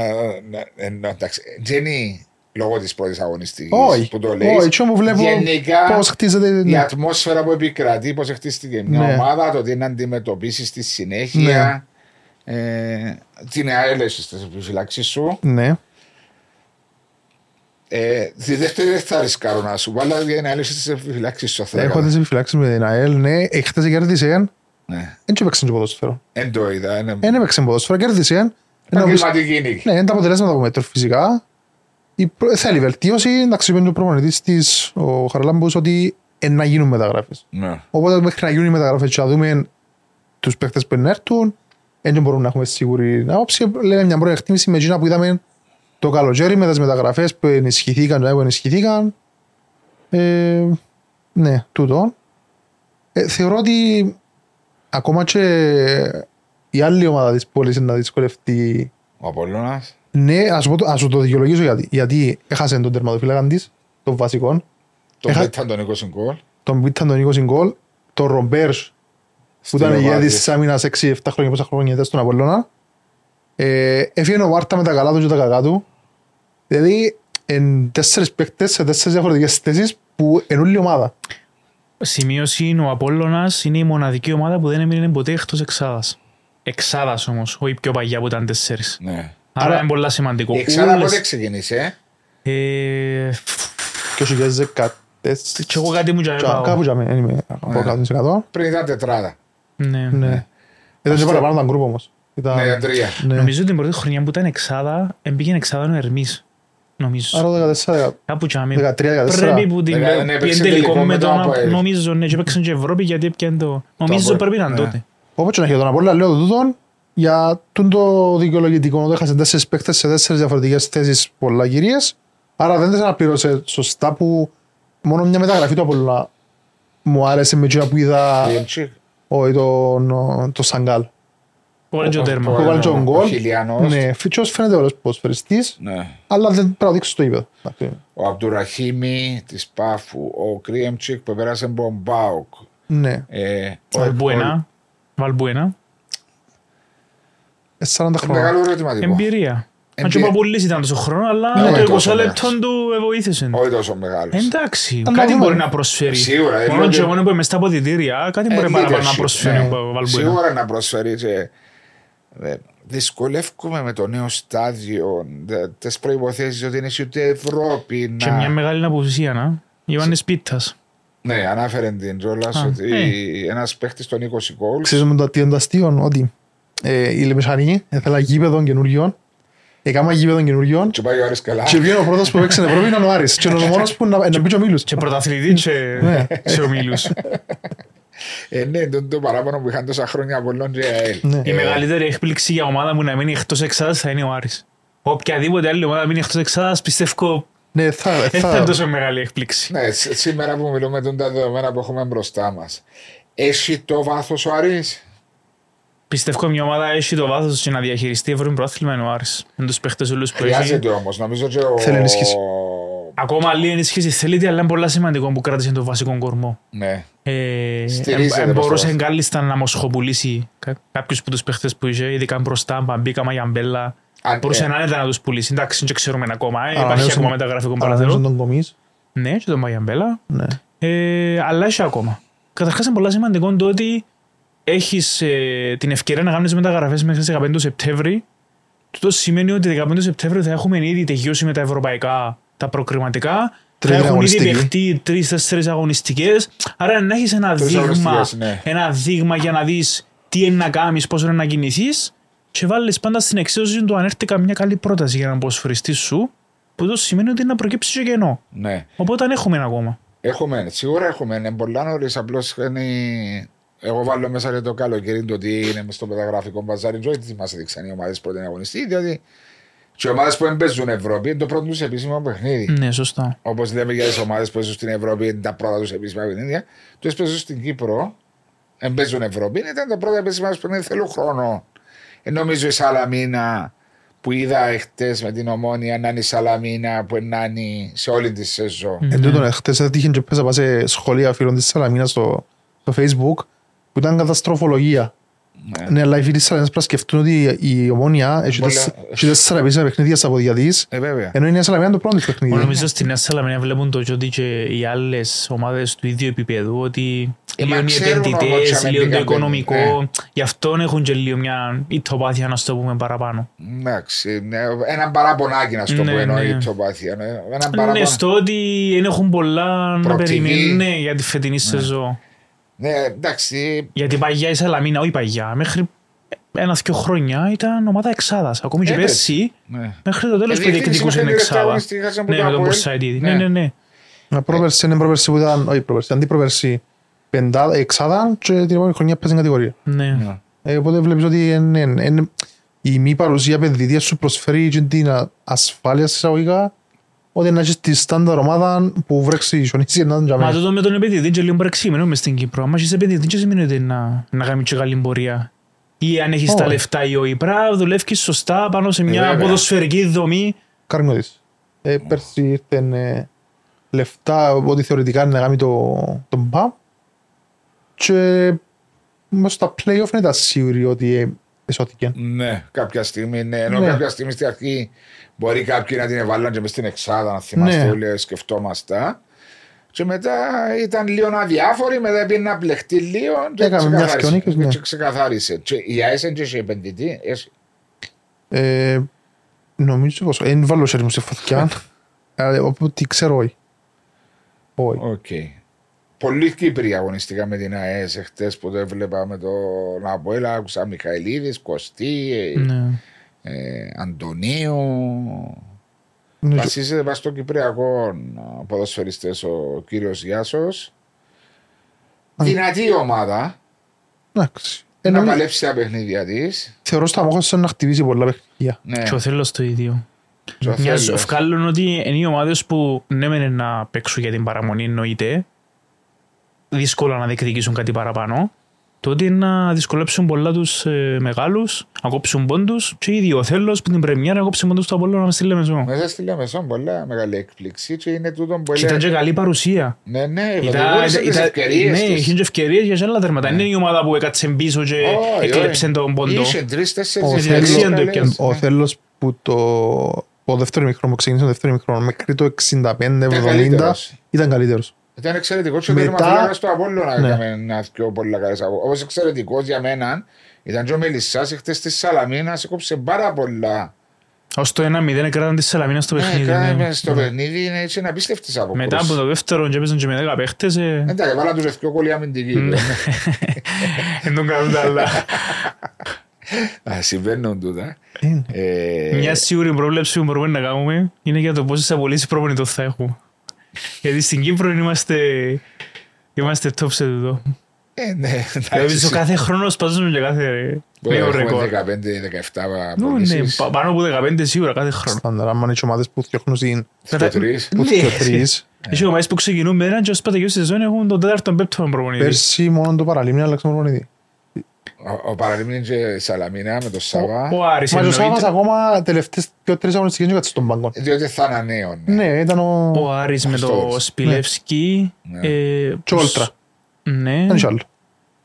να, ενώ, εντάξει, Τζένι, λόγω της πρώτης αγωνιστικής Όχι, που το λέει. όχι, έτσι όμως βλέπω Γενικά, πώς χτίζεται. η ναι. ατμόσφαιρα που επικρατεί, πώς χτίστηκε μια Ναι. ομάδα, το τι να αντιμετωπίσεις στη συνέχεια. Ε, την αέλεση στις επιφυλάξεις σου. Ναι. Ε, τη δεύτερη δεν θα ρισκάρω να σου πω, αλλά για την αέλεση στις επιφυλάξεις σου. θα Έχω έκανα. τις επιφυλάξεις με την ΑΕΛ, ναι. Ε, χτες κέρδισε, Ναι. Δεν έπαιξε και ποδόσφαιρο. Εν το είδα. Είναι Δεν έπαιξε ποδόσφαιρο, κέρδισε. επαγγελματική νίκη. Ναι, είναι τα αποτελέσματα που μέτρω φυσικά. Η προ- θέλει βελτίωση. Εντάξει, είπε και ο προπονητής της, ο Χαραλάμπους, ότι ε, να γίνουν μεταγράφες. Ναι. Οπότε μέχρι να γίνουν οι μεταγράφες και να δούμε τους παίχτες που έρθουν, δεν μπορούμε να έχουμε σίγουρη άποψη. Λέμε μια πρώτη εκτίμηση με εκείνα που είδαμε το καλοκαίρι με τις μεταγραφές που ενισχυθήκαν και που ενισχυθήκαν. Ε, ναι, τούτο. Ε, θεωρώ ότι ακόμα και η άλλη ομάδα της πόλης είναι να δυσκολευτεί Ο Απόλλωνας. ναι, ας, σου πω το- ας σου το δικαιολογήσω γιατί. Γιατί έχασε τον τερματοφύλακα της, τον βασικό, Τον Έχα- πέταν τον 20 γκολ. τον Πίταν τον 20 γκολ, τον Ρομπέρς που ήταν ομάδα ηγέτης της. της άμυνας 6-7 χρόνια, πόσα χρόνια ήταν στον Απολλώνα. Ε, έφυγε ο Βάρτα με τα καλά του και τα κακά του. Δηλαδή, εν τέσσερις παίκτες σε τέσσερις διαφορετικές θέσεις που εν όλη η ομάδα. Σημείωση είναι ο Απόλλωνας είναι η μοναδική ομάδα που δεν έμεινε ποτέ εκτός εξάδας. Εξάδας όμως, όχι πιο παγιά που ήταν τέσσερις. Ναι. Άρα Άρα- είναι πολλά σημαντικό. Η Εξάδα Όλες- πότε ξεκίνησε. ε; Ε, Και ο 2014. Και εγώ κάτι μου τζάμε πάω. Κάπου τζάμε, δεν είμαι από Ναι. 100%. Πριν ήταν τετράδα. Ναι. Ναι. Ήταν και Αυτό- παραπάνω τα γκρουπ όμως. Ήταν- Ναι, ήταν τρία. ναι. Νομίζω ότι την πρώτη χρονιά που ήταν εξάδα, έμπηγε εξάδα ο Ερμής. Νομίζω. Άρα το 14, Κάπου τζάμε. 13-14. Πρέπει που την Δεκα- ναι, πήγε παίξε τελικό τελικό με με τον τον... ΑΠΟΕΛ. Νομίζω, ναι, και παίξαν και Ευρώπη γιατί έπιαν το... Νομίζω ΑΠΟΕΛ. πρέπει να είναι Ναι. τότε. Όπως και να έχει τον Απόλλωνα, λέω το τούτον, για τούτο το δικαιολογητικό, ότι έχασε τέσσερις παίκτες σε τέσσερις διαφορετικές θέσεις πολλά κυρίες, άρα δεν τις αναπλήρωσε σωστά που μόνο μια μεταγραφή του Απόλλωνα μου άρεσε με εκείνα που είδα Λιέντσικ. όχι, τον, το Σαγκάλ. Που βάλε και ο Ο- τέρμα. ο- Που βάλει και τον ο γκολ. Χιλιανός. Ναι, φίτσος φαίνεται ωραίος ποδοσφαιριστής, Ναι. αλλά δεν πρέπει να δείξει στο ύπεδο. Εντάξει. Ο Αμπτουραχήμι της Πάφου. Ο Κρίεμτσικ που πέρασε Μπομπάουκ. Ναι, Ε, ο- Βαλμπουένα. Βαλμπουένα. Ε, 40 ο- χρόνια. Μεγάλο ερωτηματικό. Εμπειρία. Αν και ο Εμπειρία. Παπουλής ήταν τόσο χρόνο, αλλά Ναι, το τόσο 20 μεγάλος. λεπτό του βοήθησε. Όχι τόσο μεγάλος. Εντάξει, Αλλά κάτι δούμε. μπορεί να προσφέρει. Σίγουρα, ε, Μόνο λέω και ότι- μόνο που είμαι στα αποδητήρια, κάτι μπορεί παραπάνω να προσφέρει ναι. ο Βαλμπουένα. Σίγουρα να προσφέρει. Και, ε, δυσκολεύομαι με το νέο στάδιο. Τι προποθέσει ότι είναι ούτε Ευρώπη. Και να- μια μεγάλη απουσία, να. Ιωάννης Πίτας. Ναι, ανάφερε την Τζόλα Α, ότι ε. ένας παίχτης των 20 γκολ. Ξέρουμε το τι είναι το αστείο, ότι ε, η Λεμεσανή ήθελα γήπεδο καινούριων, έκανα γήπεδο καινούριων Και πάει ο Άρης καλά. και βγαίνει ο πρώτος που παίξει στην Ευρώπη ήταν ο Άρης και είναι ο μόνος που να, να μπει και ο Μίλους. Και πρωταθλητή και Ναι. σε ομίλους. Ε, ναι, το, το παράπονο που είχαν τόσα χρόνια από Λόν και ΑΕΛ. Ναι. Η μεγαλύτερη έκπληξη για ομάδα μου να μείνει εκτός εξάδας θα είναι ο Άρης. Οποιαδήποτε άλλη ομάδα μείνει εκτός εξάδας πιστεύω Ναι, θα, δεν θα είναι θα, τόσο μεγάλη έκπληξη. Ναι, σ- σήμερα που μιλούμε τον τα δεδομένα που έχουμε μπροστά μας. Έχει το βάθος ο Άρης; Πιστεύω μια ομάδα έχει το βάθος και να διαχειριστεί ευρώ πρόθυλμα είναι ο Άρης. Με τους παίχτες όλους που έχει. Χρειάζεται όμως. Νομίζω και ο. Θέλει ενίσχυση. Ακόμα άλλη ενίσχυση θέλει, αλλά είναι πολύ σημαντικό που κράτησε τον βασικό κορμό. Ναι. Ε, Στηρίζεται ε, μπορούσε προς το κάλλιστα να μοσχοπουλήσει κα- κάποιους από τους παίχτες που είχε, ειδικά μπροστά, Μπαμπίκα, Μαγιαμπέλα. Αν- Μπορούσε ε, άνετα να τους πουλήσει. Εντάξει, δεν ξέρουμε ακόμα. ε, Υπάρχει ανανέωσαν- ακόμα μεταγραφικό ανανέωσαν παραθυρό. τον Κομής. Ναι, και τον Μαγιαμπέλα. Ναι. Ε, αλλά έχει ακόμα. Καταρχάς είναι πολύ σημαντικό το ότι έχεις την ευκαιρία να κάνεις μεταγραφές μέχρι τις 15 του Σεπτέμβρη. Αυτό σημαίνει ότι 15 του Σεπτέμβρη θα έχουμε ήδη τελειώσει με τα ευρωπαϊκά, τα προκριματικά. Θα Τρίτη έχουν ήδη αγωνιστική. παιχτεί τρει-τέσσερι αγωνιστικές. Άρα να έχεις ένα Τρεις δείγμα, αγωνιστικές, ναι. ένα δείγμα για να δεις τι είναι να κάνεις, πώς είναι να κινηθείς. Και βάλεις πάντα στην εξίσωση του αν έρθει καμιά καλή πρόταση για να αποσφαιριστή σου. Που το σημαίνει ότι να προκύψει και κενό. Ναι. Οπότε αν έχουμε ένα ακόμα. Έχουμε, σίγουρα έχουμε. Είναι πολλά νωρίς. Απλώς είναι Εγώ βάλω μέσα και το καλοκαίρι το ότι είναι μες στο μεταγραφικό μπαζάρι. Δεν τι μας έδειξαν οι ομάδες που είναι αγωνιστή, διότι και οι ομάδες που παίζουν Ευρώπη είναι το πρώτο τους επίσημο παιχνίδι. Ναι, σωστά. Όπως λέμε για τις ομάδες που παίζουν στην Ευρώπη, είναι τα πρώτα τους επίσημα παιχνίδια. Τους παίζουν στην Κύπρο, δεν παίζουν Ευρώπη, ήταν τα πρώτα επίσημα του παιχνίδια. Θέλουν χρόνο. Ε, νομίζω η Σαλαμίνα που είδα εχθές με την ομόνια να είναι η Σαλαμίνα που είναι σε όλη τη σεζόν. Εν τούτον, χτες έτυχε και πέσα πάω σε σχολεία φίλων της Σαλαμίνας στο, στο facebook που ήταν καταστροφολογία. Ναι. Ναι, αλλά οι φίλοι της Σαλαμίνας πρέπει να σκεφτούν ότι η ομόνια έχει Πολλά- τέσσερα- έχει τέσσερα επίσημα παιχνίδια στα ποδιά της Ε, βέβαια. ενώ είναι η Σαλαμίνα το πρώτο της Εγώ παιχνίδι. νομίζω στην Νέα Σαλαμίνα βλέπουν το ότι και οι άλλες ομάδες του ίδιου επίπεδου ότι Ε, μα λίγο οι ξέρουν όμως επενδυτές, και λίγο το αμυντικά οικονομικό. παίρνουν, Γι' αυτό έχουν και λίγο μια ητοπάθεια, να το πούμε παραπάνω. Εντάξει, ναι, έναν παραπονάκι να σου το Ναι, πω εννοεί ναι. το πάθεια. ναι. Έναν Ναι, παραπονάκι. στο ότι δεν έχουν πολλά να Προοπτική. περιμένουν ναι, για τη φετινή σεζόν. Ναι, εντάξει, Γιατί παγιά η Σαλαμίνα, όχι παγιά, μέχρι ένα-δυο χρόνια ήταν ομάδα εξάδας. Ακόμη και Ε, πέρσι, ναι. μέχρι το τέλος Ε, που διεκδίκησε διεκδικούσε πέντε λεπτά εξάδα. αγωνιστική, χάσαν που Ναι, το με τον Αποέλ. Πορσάιντιδη. Ναι. Ναι, ναι, ναι. Μα πρόπερση είναι πρόπερση που ήταν, όχι πρόπερση, αντί πρόπερση πεντάδα, εξάδα και την επόμενη χρονιά παίζει κατηγορία. Ναι. Ε, οπότε βλέπεις ότι είναι, είναι, είναι, η μη παρουσία επενδυτίας σου προσφέρει και την α- ασφάλεια σε εισαγωγικά ότι να έχεις τη στάνταρ ομάδα που βρέξει η Σονίση να είναι για Μα μένα. τούτο με τον επενδυτή είναι λίγο παρεξήμενο μες στην Κύπρο. Αν έχεις επενδυτή δεν σημαίνει ότι να, να κάνει και καλή πορεία. Ή αν έχεις τα Όχι. λεφτά ή όχι. Πρέπει να δουλεύεις σωστά πάνω σε μια βέβαια. ποδοσφαιρική δομή. Καρμιώτης. Ε, πέρσι ήρθαν ε, λεφτά ότι θεωρητικά είναι να κάνει το, τον ΠΑΜ και μες στα play-off δεν ήταν σίγουροι ότι ε, εσώθηκε. Ναι, κάποια στιγμή, ναι. Ενώ Ναι. κάποια στιγμή στην αρχή μπορεί κάποιοι να την εβάλλαν και μες στην εξάδα, να θυμάστε Ναι. όλοι, σκεφτόμαστε. Και μετά ήταν λίγο αδιάφοροι, μετά πήγε να πλεχτεί λίγο και Έκαμε μιας ξεκαθάρισε. σκιονίκες, ναι. Και ξεκαθάρισε. Και η ΑΕΣ είναι και σε επενδυτή. έχει- Ε, νομίζω πως δεν βάλω χέρι μου στη φωτιά αλλά οπότε ξέρω όχι. Όχι. Οκ. Πολύ Κύπροι αγωνιστικά με την ΑΕΣ εχθές που το έβλεπα με τον Αποέλα. Άκουσα Μιχαηλίδης, Κωστή, ε, Ναι. Ε, Αντωνίου. Νομίζω- Βασίζεται πάνω στο Κυπριακό ποδοσφαιριστές ο κύριος Γιάσος. Δυνατή ομάδα Εντάξει. Ε, να νομίζω- παλέψει τα παιχνίδια της. Θεωρώ στα μόχα σαν να χτυπήσει πολλά παιχνίδια. Ναι, Και ο θέλος το ίδιο. και ο Μια Θέλος. ευκάλλουν ότι είναι οι ομάδες που ναι μεν είναι να παίξουν για την παραμονή εννοείται. Δύσκολα να διεκδικήσουν κάτι παραπάνω. Τότε να δυσκολέψουν πολλά τους ε, μεγάλους, να κόψουν πόντους και ήδη ο θέλος που την πρεμιέρα να κόψει πόντους του Απόλλωνα στη Λεμεσό. Μέσα στη Λεμεσόν πολλά μεγάλη έκπληξη και είναι τούτο που Και ήταν έλεγε. και καλή παρουσία. Ναι, ναι, Ήταν- κατηγόρησε τις ήταν- ευκαιρίες Ναι, της. είχε και ευκαιρίες για άλλα τέρματα. Είναι η ομάδα που έκατσε πίσω και Όχι, έκλεψε όχι. τον πόντο. Είχε τρεις, τέσσερις Ο ευκαιρίες Θέλος- καλές, Θέλος- Ο ναι. Θέλος που το, το δεύτερο μικρό που ξεκίνησε το δεύτερο μικρό μέχρι το 65-70 καλύτερος. ήταν καλύτερος. Ήταν εξαιρετικός και Μετά- το τερματοφύλακας του Απόλλωνα Ναι. έκαμε ένα δυο πολλά καλές από. Όπως εξαιρετικός για μένα ήταν και ο Μελισσάς χτες στη Σαλαμίνα έκοψε πάρα πολλά. Ως το 1-0 έκαναν τη Σαλαμίνα στο Ναι, παιχνίδι. κάνε ναι. στο παιχνίδι είναι έτσι απίστευτες από Μετά από το δεύτερο και έπαιζαν και με 10 παίχτες, ε, Εντάξει, βάλα τους δυο κόλλοι αμυντικοί. Ναι. δεν τον κάνουν τα άλλα. Α, Συμβαίνουν τούτα. Είναι. Ε, Μια σίγουρη πρόβλεψη που μπορούμε να κάνουμε είναι για το πόσες απολύσεις προπονητών θα έχουμε. Γιατί στην Κύπρο είμαστε, είμαστε top σε τούτο. ε, ναι, Δηλαδή εντάξει, στο κάθε χρόνος σπάζουμε και κάθε μπορεί να νέο έχουμε ρεκόρ. 15-17 Ναι, απολύσεις. πα- πάνω από 15 σίγουρα κάθε χρόνο. Στάνταρ, άμα είναι και ομάδες που φτιάχνουν στην Στο Κατά- τρεις. που Ναι. και τρεις. Έχει ομάδες που ξεκινούν με έναν και ως παταγιούς σεζόν έχουν τον τέταρτο πέπτο προπονητή. Πέρσι μόνο το παραλίμνη άλλαξε προπονητή. Ο- Ο Παραλίμνη και Σαλαμίνα με το Σάβα. Ο Άρης Μα και ο Σάββας εννοείται. ακόμα τελευταίες δύο τρεις αγωνιστικές και κάτσε στον πάγκο. Διότι θα ανανέωνε. Ναι, ήταν ο... Ο Άρης με το Στόλτς. Σπιλεύσκι. Ναι. ε, Και ο Όλτρα. Ναι. Δεν είχε άλλο.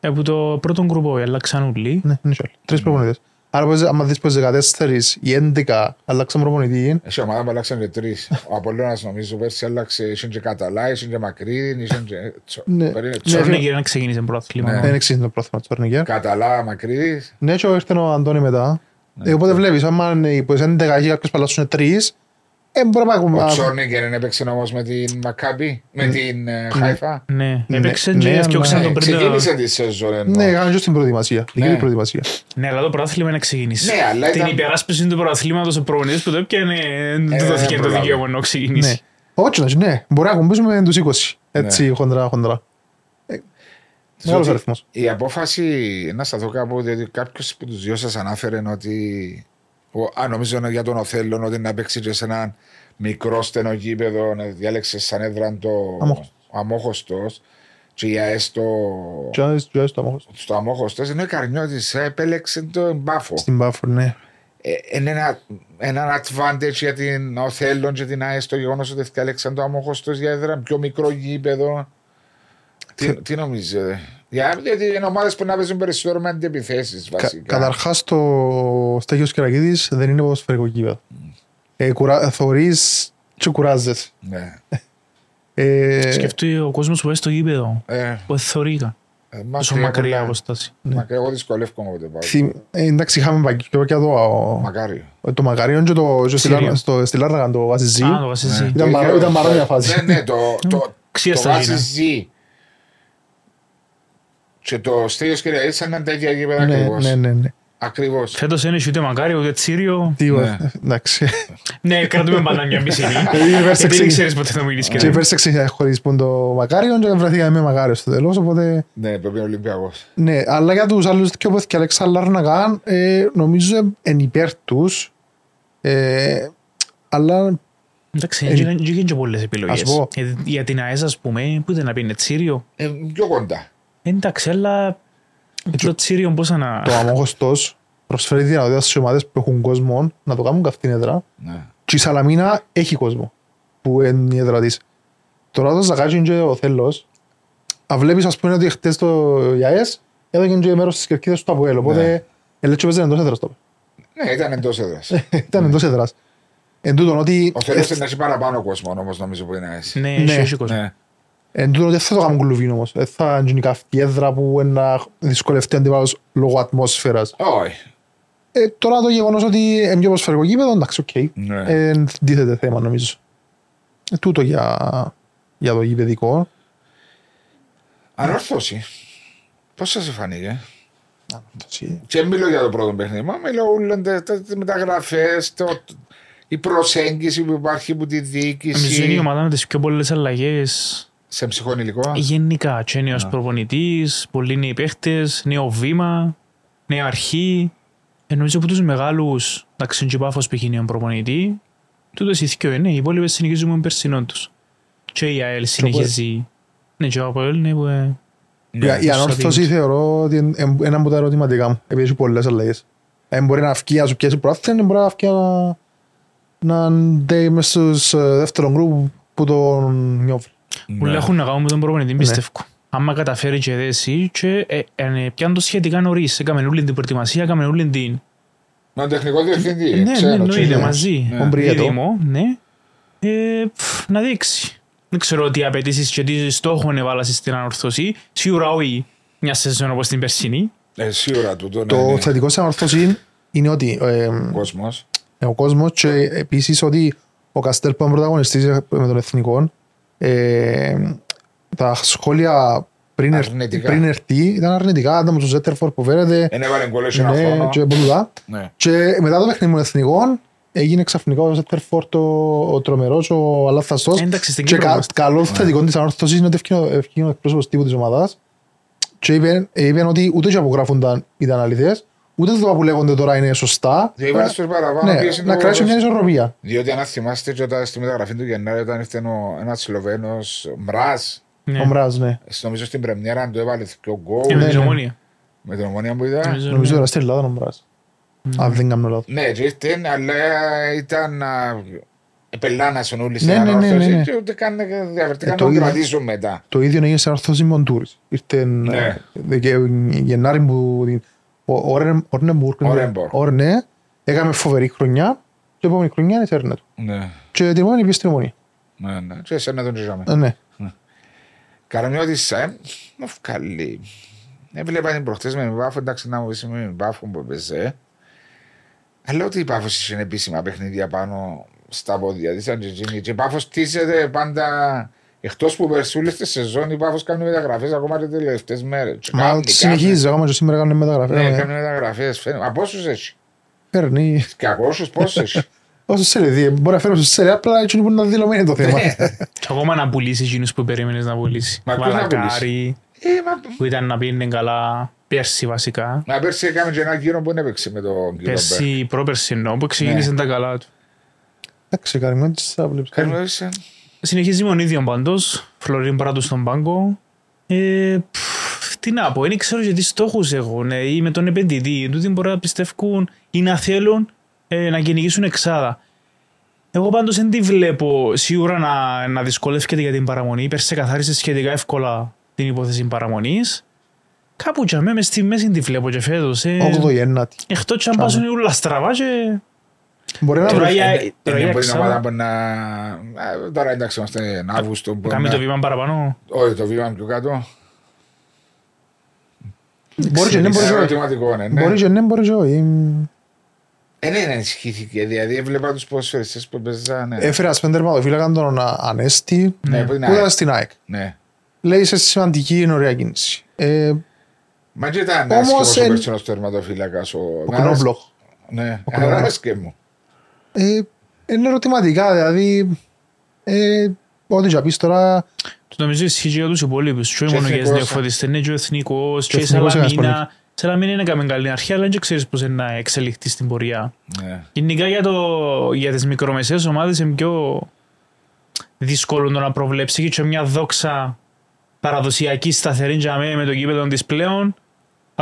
Από το πρώτο γκρουπό αλλάξαν όλοι. Ναι, δεν είχε άλλο. Τρεις προπονητές. Άρα πως, άμα δεις πως 14 ή 11 αλλάξαν προπονητή, Έχει ομάδα που αλλάξαν και τρεις. Ο Απολλώνας νομίζω πέρσι άλλαξε, είχε και Καταλά, είχε και Μακρύδιν, είχε και Τσο- Ναι. περίμενε, Ναι. Τσο- Τσόρνικερ να ξεκίνησε πρωτάθλημα. Ναι. δεν εξήγησε το πρόθυμα του Τσορνικέρ. Καταλά, Μακρύδης. Ναι, και ήρθε ο Αντώνη μετά. Ε, Οπότε βλέπεις, άμα είναι οι πως 11 έχει κάποιος παλάσσουν τρεις, ε, μπορεί να Ο πάμε... Τσόρνικερ δεν έπαιξε όμως με την Μακάμπη, με την ε, Χάιφα. Ναι, Ναι, έπαιξε ναι, και αλλά- έφτιαξαν Ναι, τον πριν. Ξεκίνησε τη σεζόν εννοώ. Ναι, έκαναν και στην προετοιμασία. Λίγη Ναι. προετοιμασία. Ναι, αλλά το πρωτάθλημα να ξεκινήσει. Ναι, αλλά Την ήταν- υπεράσπιση του πρωταθλήματος ο προπονητής που το έπιανε, δεν του Ε, δόθηκε δεν το προλάβει. δικαίωμα να Ναι. ξεκινήσει. Όχι, ναι, ναι. Μπορεί να κουμπίσουμε τους 20. Έτσι, Ναι. χοντρά, χοντρά. Μεγάλος Διότι αριθμός. Η απόφαση, να σταθώ κάπου, διότι κάποιος από τους δυο σας ανάφερε ότι. Ο, α, νομίζω είναι για τον Οθέλο ότι να παίξει και σε ένα μικρό στενό γήπεδο, να διάλεξε σαν έδρα το Αμόχωστος. αμόχωστος. Και για έστω Και αν είσαι στο αμόχος. στο αμόχωστος, ενώ η Καρνιώτης επέλεξε το μπάφο. Στην Πάφο, ναι. Ε, είναι ένα, ένα advantage για την Οθέλο και την ΑΕΣ το γεγονός ότι διάλεξαν το αμόχωστος για έδρα πιο μικρό γήπεδο. Τι, τι νομίζετε. Για, γιατί είναι ομάδες που να παίζουν περισσότερο με αντιεπιθέσεις Κα, βασικά. καταρχάς το Στέγιος Κερακίδης δεν είναι ποδοσφαιρικό γήπεδο. Ε, κουρα, θωρείς και κουράζεσαι. Ναι. Ε, Σκεφτεί ο κόσμος που πάει στο γήπεδο. Ε, Που θεωρήκα. ε, Τόσο μακριά πολλά. αποστάση. Μακριά, εγώ δυσκολεύομαι όποτε πάω. θυ- ε, εντάξει, είχαμε παγ- και το, Μακάριο. το Μακαρίον και το και στη Σύριο. Λάρα- στο- στη Λάρναγα το Βασιζή. Α, το βασίζει. Ναι. Ήταν Το παρό- ίδιο- ήταν παρόμοια φάση. Ναι, ναι, το, το, Ξία το στα βάζει Γίνα. ζή. Και το Στέλιος Κυριακής ήταν τα ίδια γήπεδα Ναι, ακριβώς. ναι, ναι, ναι. Ακριβώς. Φέτος είναι ούτε μακάριο ούτε τσίριο. Τι Ναι. ωραία, εντάξει. Ναι, κρατούμε πάντα μια μισή. η Verse Γιατί δεν εξήγησε. ξέρεις ποτέ θα μιλήσεις Και και πέρσι ξεχωριστούν το Μακάριον και βρεθήκαμε με Μακάριο στο τέλος, οπότε Ναι, πρέπει να είναι Ολυμπιακός. ναι, αλλά για τους άλλους και όπως και Αλέξα Λάρναγα, ε, νομίζω εν υπέρ τους, ε, αλλά Εντάξει, Ε, δεν είχε και πολλές επιλογές. ας πω. Ε, Για την ΑΕΣ, ας πούμε, που ήταν να πει είναι τσίριο. Ε, πιο κοντά. Εντάξει, αλλά το τσίριο πώς να... το αμόχωστος προσφέρει δυνατότητα στις ομάδες που έχουν κόσμο να το κάνουν καυτήν έδρα Ναι. και η Σαλαμίνα έχει κόσμο που είναι η έδρα της. Τώρα το Ζακάτσι και ο Θέλος αν βλέπεις ας πούμε ότι χτες το ΙΑΕΣ έδωκε και μέρος της κερκίδας του Αποέλ οπότε ελέγχει και παίζει εντός έδρας το. Ναι, ήταν εντός έδρας. Ήταν εντός έδρας. Εν τούτον ότι Ο Θέλος είναι να έχει παραπάνω κόσμο όμως νομίζω που είναι έτσι. Ναι, Ναι. έχει- έχει κόσμο. Ναι. Εν τούτον δεν θα το κάνουν κουλουβίν όμως. Δεν θα γίνει καυτή έδρα που να δυσκολευτεί ο αντίπαλος λόγω ατμόσφαιρας. Όχι. Ε, τώρα το γεγονός ότι είναι πιο ποσφαιρικό γήπεδο, εντάξει, οκ. Ναι. Ε, Αντίθεται θέμα νομίζω. Ε, τούτο για, για το γηπεδικό. Ανόρθωση. Πώς σας φανήκε. Έτσι. Και μιλώ για το πρώτο παιχνίδι. Μα μιλώ όλων τα τα μεταγραφές, το, η προσέγγιση που υπάρχει από τη Νομίζω είναι η διοίκηση. ομάδα με τις πιο πολλές αλλαγές Σε ψυχόν υλικό. γενικά. Και νέος προπονητής, πολλοί νέοι παίχτες, νέο βήμα, νέα αρχή. Ε, νομίζω από τους μεγάλους, εντάξει, και η Πάφος που έχει νέο προπονητή, τούτος οι δυο είναι, οι υπόλοιπες συνεχίζουν με περσινόν τους. Και η ΑΕΛ συνεχίζει. Ναι, και ο Αποέλ, ναι, που... ε, Ναι. Η- η ανόρθωση θεωρώ ότι είναι εμ- ένα από τα ερωτηματικά μου. Επειδή έχει πολλές αλλαγές. Ε, μπορεί να βγει να σου πιάσει πρόθυν, μπορεί να βγει να, να είναι μες στους ε, δεύτερο γκρουπ που τον νιώθει. Πολλά Ναι. έχουν να κάνουν με τον προπονητή, Ναι. πιστεύω. Άμα καταφέρει και δέσει και ε, ε, πιάνουν το σχετικά νωρίς. Έκαμε όλη την προετοιμασία, έκαμε όλη την... Με τον τεχνικό διευθυντή. Ναι, ναι, ξέρω, εννοείται ξέρω. μαζί. Ναι. Ομπριέτο. Δίδυμο, ναι. Ε, πφ, να δείξει. Δεν ξέρω τι απαιτήσεις και τι στόχο έβαλασες στην ανορθώση. Σίγουρα όχι μια σεζόν όπως την περσινή. Ε, σίγουρα τούτο ναι, Το ναι. θετικό στην ανόρθωση είναι ότι ε, Κόσμος. ο κόσμος και επίσης ότι ο Καστέλ που είναι πρωταγωνιστής με τον εθνικό ε, τα σχόλια πριν, ερ- Αρνητικά. πριν έρθει ήταν αρνητικά, ήταν με τον Ζέτερφορ που φέρεται Εν έβαλε γκολ σε ένα ναι, χρόνο. και πολλά. Ναι. Και μετά το παιχνίδι των εθνικών έγινε ξαφνικά ο Ζέτερφορ το, ο τρομερός, ο αλάθαστος Ε, εντάξει, στην και Κύπρο κα, είμαστε. καλός θετικός της ανόρθωσης είναι ότι ευκαιρία- ευκαιρία ο εκπρόσωπος τύπου της ομάδας και είπε, είπε ότι ούτε και απογράφονταν ήταν αληθές ούτε το που λέγονται τώρα είναι σωστά Διότι έβαλε στους παραπάνω ναι, πίεση να του κρατήσει μια Ρώσου. ισορροπία Διότι αν θυμάστε και όταν στη μεταγραφή του Γενάρη όταν ήρθε ο- ένας Σλοβαίνος Μράς Ναι. ο Μράζ ναι νομίζω στην πρεμιέρα του έβαλε και ο Ε, γκολ με ναι, την ναι. ομόνια. με την ομονία που ήταν. Νομίζω, νομίζω ναι. τώρα στην Ελλάδα ο Μράζ αν δεν κάνω λάθος Ναι, και ήρθε, αλλά ήταν α, επελάνασαν όλοι στην Ναι, ναι, ναι, ανόρθωση ναι, ναι. και ούτε καν διαφορετικά Ε, να το τον είδα. κρατήσουν μετά. το ίδιο έγινε σε ανόρθωση Μοντούρης ήρθε Ναι. ε, Δεκα- Γενάρη που ο Όρεν- Όρνεμπουργκ Όρενμπορ. Όρ, ναι, έκαμε φοβερή χρονιά και η επόμενη χρονιά είναι τέρνα του Ναι, και την επόμενη πήγε στην ομονία ναι, ναι. Και εσένα τον τζιζάμε. Ε, ναι Καραμιώτης, ε, μου βγάλει. Έβλεπα την προχτές με μπάφο, εντάξει να μου πεις με μπάφο που έπαιζε. Αλλά ότι η Πάφος είχε επίσημα παιχνίδια πάνω στα πόδια της, αν και εκείνη. Και η Πάφος τίσεται πάντα, εκτός που περσούλες στη σεζόν, η Πάφος κάνει μεταγραφές ακόμα και τις τελευταίες μέρες. Και Μα κάνει, συνεχίζει ακόμα και σήμερα κάνουν μεταγραφές κάνει. Ναι, ε, κάνει μεταγραφές. φαίνεται. Από όσους έχει; Παίρνει Και από όσους πόσους έχει; όσο θέλει μπορεί να φέρω στο σέλε απλά έτσι που είναι δηλωμένο το θέμα Ναι. Και ακόμα να πουλήσεις εκείνους που περίμενες να πουλήσεις. Μα ποιος να Βαλακάρι. Ε, μα, που ήταν να πήγαινε καλά πέρσι βασικά. μα πέρσι έκαμε και ένα γύρο που δεν έπαιξε με τον κύριο Μπέρ. Πέρσι, πρόπερσι εννοώ, που ξεκίνησε Ναι. τα καλά του. Εντάξει, καλυμμένο της θα βλέπεις. Καλώς, ε. Συνεχίζει με τον ίδιο πάντως, Φλωρίν Πράτου στον πάγκο. Ε, πφ, τι να πω, δεν ξέρω και τι στόχους έχουν ε, ή με τον επενδυτή. Τούτοι μπορεί να πιστεύουν ή να θέλουν ε, να κυνηγήσουν εξάδα. Εγώ πάντως δεν τη βλέπω σίγουρα να, να δυσκολεύεται για την παραμονή. Πέρσι καθάρισε σχετικά εύκολα την υπόθεση παραμονής. Κάπου και αμέ μες στη μέση τη βλέπω και φέτος. Ε, 8η ένατη. εκτός και αν πάσουν όλα στραβά και... Μπορεί να Τώρα βρεθεί. για, τώρα Είναι για που την εξάδα, ομάδα που να... ε, Τώρα εντάξει είμαστε εν Αύγουστο. μπορεί κάνει να- το βήμα παραπάνω. Όχι, το βήμα πιο κάτω. Μπορεί και ναι, μπορεί Είναι και όχι. ερωτηματικό, ναι, ναι. Μπορεί και ναι, μπορεί και όχι. Ε, ναι, ναι, ενισχύθηκε. Δηλαδή έβλεπα τους ποδοσφαιριστές που παίζανε. Έφερε ένα τερματοφύλακα τον Ανέστη Ναι, που που είναι ήταν ΑΕΚ. στην ΑΕΚ. Ναι. Λέει σε σημαντική είναι ωραία κίνηση. Ε, Μα και ήταν Όμως, άσχημος ο εν- περσινός τερματοφύλακας. Ο Ο Κνόμπλοχ. Ναι, Ο Knoblauch. άρεσκε μου. Ε, Είναι ερωτηματικά, δηλαδή. ε, Ό,τι και πεις τώρα. Το νομίζω ισχύει και για τους υπόλοιπους. Και όχι Και μόνο για τις εθνικός, νεοφώτιστες, είναι και ο εθνικός Και και η εθνικός έκανες Σαλαμίνα. Η Σαλαμίνα είναι καμία καλή αρχή, αλλά δεν ξέρεις πώς είναι να εξελιχθεί στην πορεία. Ναι. Γενικά για, το, για τις μικρομεσαίες ομάδες είναι πιο δύσκολο το να προβλέψει και μια δόξα παραδοσιακή σταθερή για μέ, με το κήπεδο της πλέον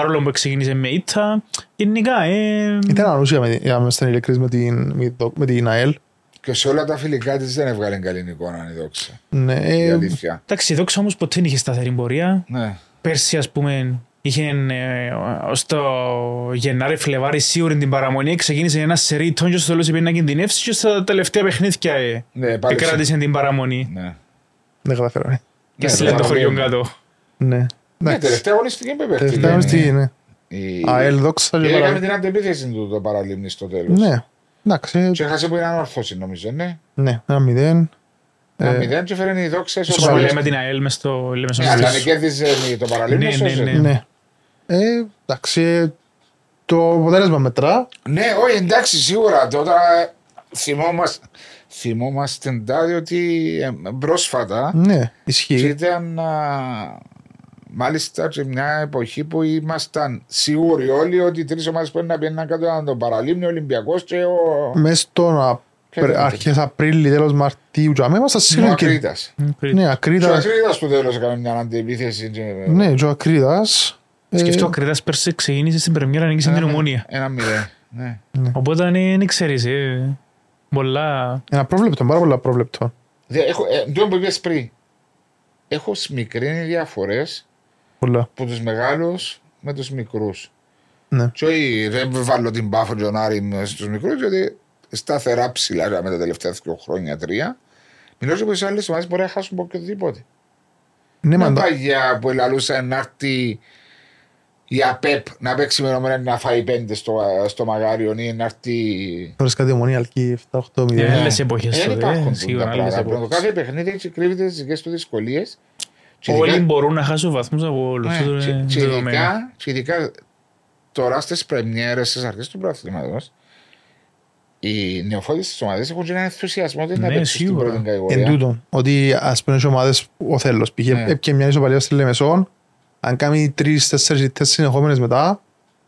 παρόλο που ξεκίνησε με ήττα γενικά ε, Ήταν ανούσια με, για να είμαστε ειλικρινείς με την, με το- με την ΑΕΛ. Και σε όλα τα φιλικά της δεν έβγαλε καλή εικόνα η δόξα. Ναι, Η ε, αλήθεια. εντάξει η δόξα όμως ποτέ δεν είχε σταθερή πορεία Ναι. πέρσι ας πούμε είχε ε, ως το Γενάρη Φλεβάρι σίγουρη την παραμονή ξεκίνησε ένα σερί τόν και στο τέλος είπε να κινδυνεύσει και στα τελευταία παιχνίδια ε, Ναι, πάλι σε- κράτησε την παραμονή Ναι. δεν καταφέραμε. και Ναι, στείλε το παραμονή. χωριό κάτω Ναι. Ναι, Εντάξει. τελευταία αγωνιστική με παίχτη. Τελευταία ναι. στη, ναι. Η- ΑΕΛ δόξα και Και έκανε παρα... την αντεπίθεση του το παραλίμνη στο τέλος. Ναι. Εντάξει, Και έχασε που είναι ανόρθωση νομίζω, ναι. ναι, ένα μηδέν. Ένα Ε, μηδέν και φέρνει η δόξα Όσο ισοπαλία. λέμε την ΑΕΛ μες στο λέμε στο Ναι, αλλά μεσό. αν κέρδιζε το παραλίμνη, Ναι, ναι, σώζε. ναι. Ναι. Ε, εντάξει, ε, το αποτέλεσμα μετρά. Ναι, όχι, εντάξει, σίγουρα. Τώρα θυμόμαστε, θυμόμαστε τάδε ότι ε, πρόσφατα Ναι, ισχύει. ήταν α, μάλιστα και μια εποχή που ήμασταν σίγουροι όλοι ότι οι τρεις ομάδες που να πήγαιναν κάτω ήταν το Παραλίμνη, ο Ολυμπιακός και ο, Μες στον Απ- Ποιος ήταν αρχές Απρίλη, τέλος Μαρτίου, και αμέσως ήμασταν ο σίγουροι και- Ακρίτας. Πριν. Ναι, Και ο Ακρίτας. Ακρίτας στο τέλος έκανε μια αντιεπίθεση. και- Ναι, και ο Ακρίτας. ε, Σκεφτώ ο Κρήτας πέρσι ξεκίνησε στην πρεμιέρα νίκησε την ένα- ομόνια. Ένα μηδέν. Ναι. Οπότε ναι, δεν ξέρεις. ε, Πολλά... Ένα πρόβλεπτο, πάρα πολλά πρόβλεπτο. Δε- Έχω, ε, το που είπες πριν. Έχω σμικρύνει διαφορές Πολλά. από τους μεγάλους με τους μικρούς. Ναι. Και όχι, δεν βάλω την πάφο και τον Άρη στους μικρούς, γιατί σταθερά ψηλά με τα τελευταία δύο χρόνια, τρία. Μιλώ και πως οι άλλες ομάδες μπορεί να χάσουν από οποιοδήποτε. Ναι, Μια μα το- παγιά που ελαλούσα να έρθει η ΑΠΕΠ να παίξει με ενωμένα να φάει πέντε στο, στο μαγάριο ή να έρθει... Τώρα κάτι ομονία αλκή 7-8-0. Ναι. Ναι. άλλες εποχές Δεν τότε, υπάρχουν σίγουρα, τα άλλες πράγματα. Το εποχές. κάθε παιχνίδι έτσι κρύβεται τις δικές του δυσκολίες. Και Όλοι ειδικά- μπορούν να χάσουν βαθμούς από όλους. Ναι, Αυτό και- είναι και δεδομένο. ειδικά- και ειδικά τώρα στις πρεμιέρες, στις αρχές του πρωταθλήματος, οι νεοφώτες της ομάδας έχουν και έναν ενθουσιασμό ότι να Ναι, παίξουν στην σίγουρα. πρώτη Εν κατηγορία. τούτον, ότι ας πούμε οι ομάδες, ο Θέλος πήγε, Ναι. έπιε μια ισοπαλία στη Λεμεσόν, αν κάνει τρεις, τέσσερις ήττες συνεχόμενες μετά,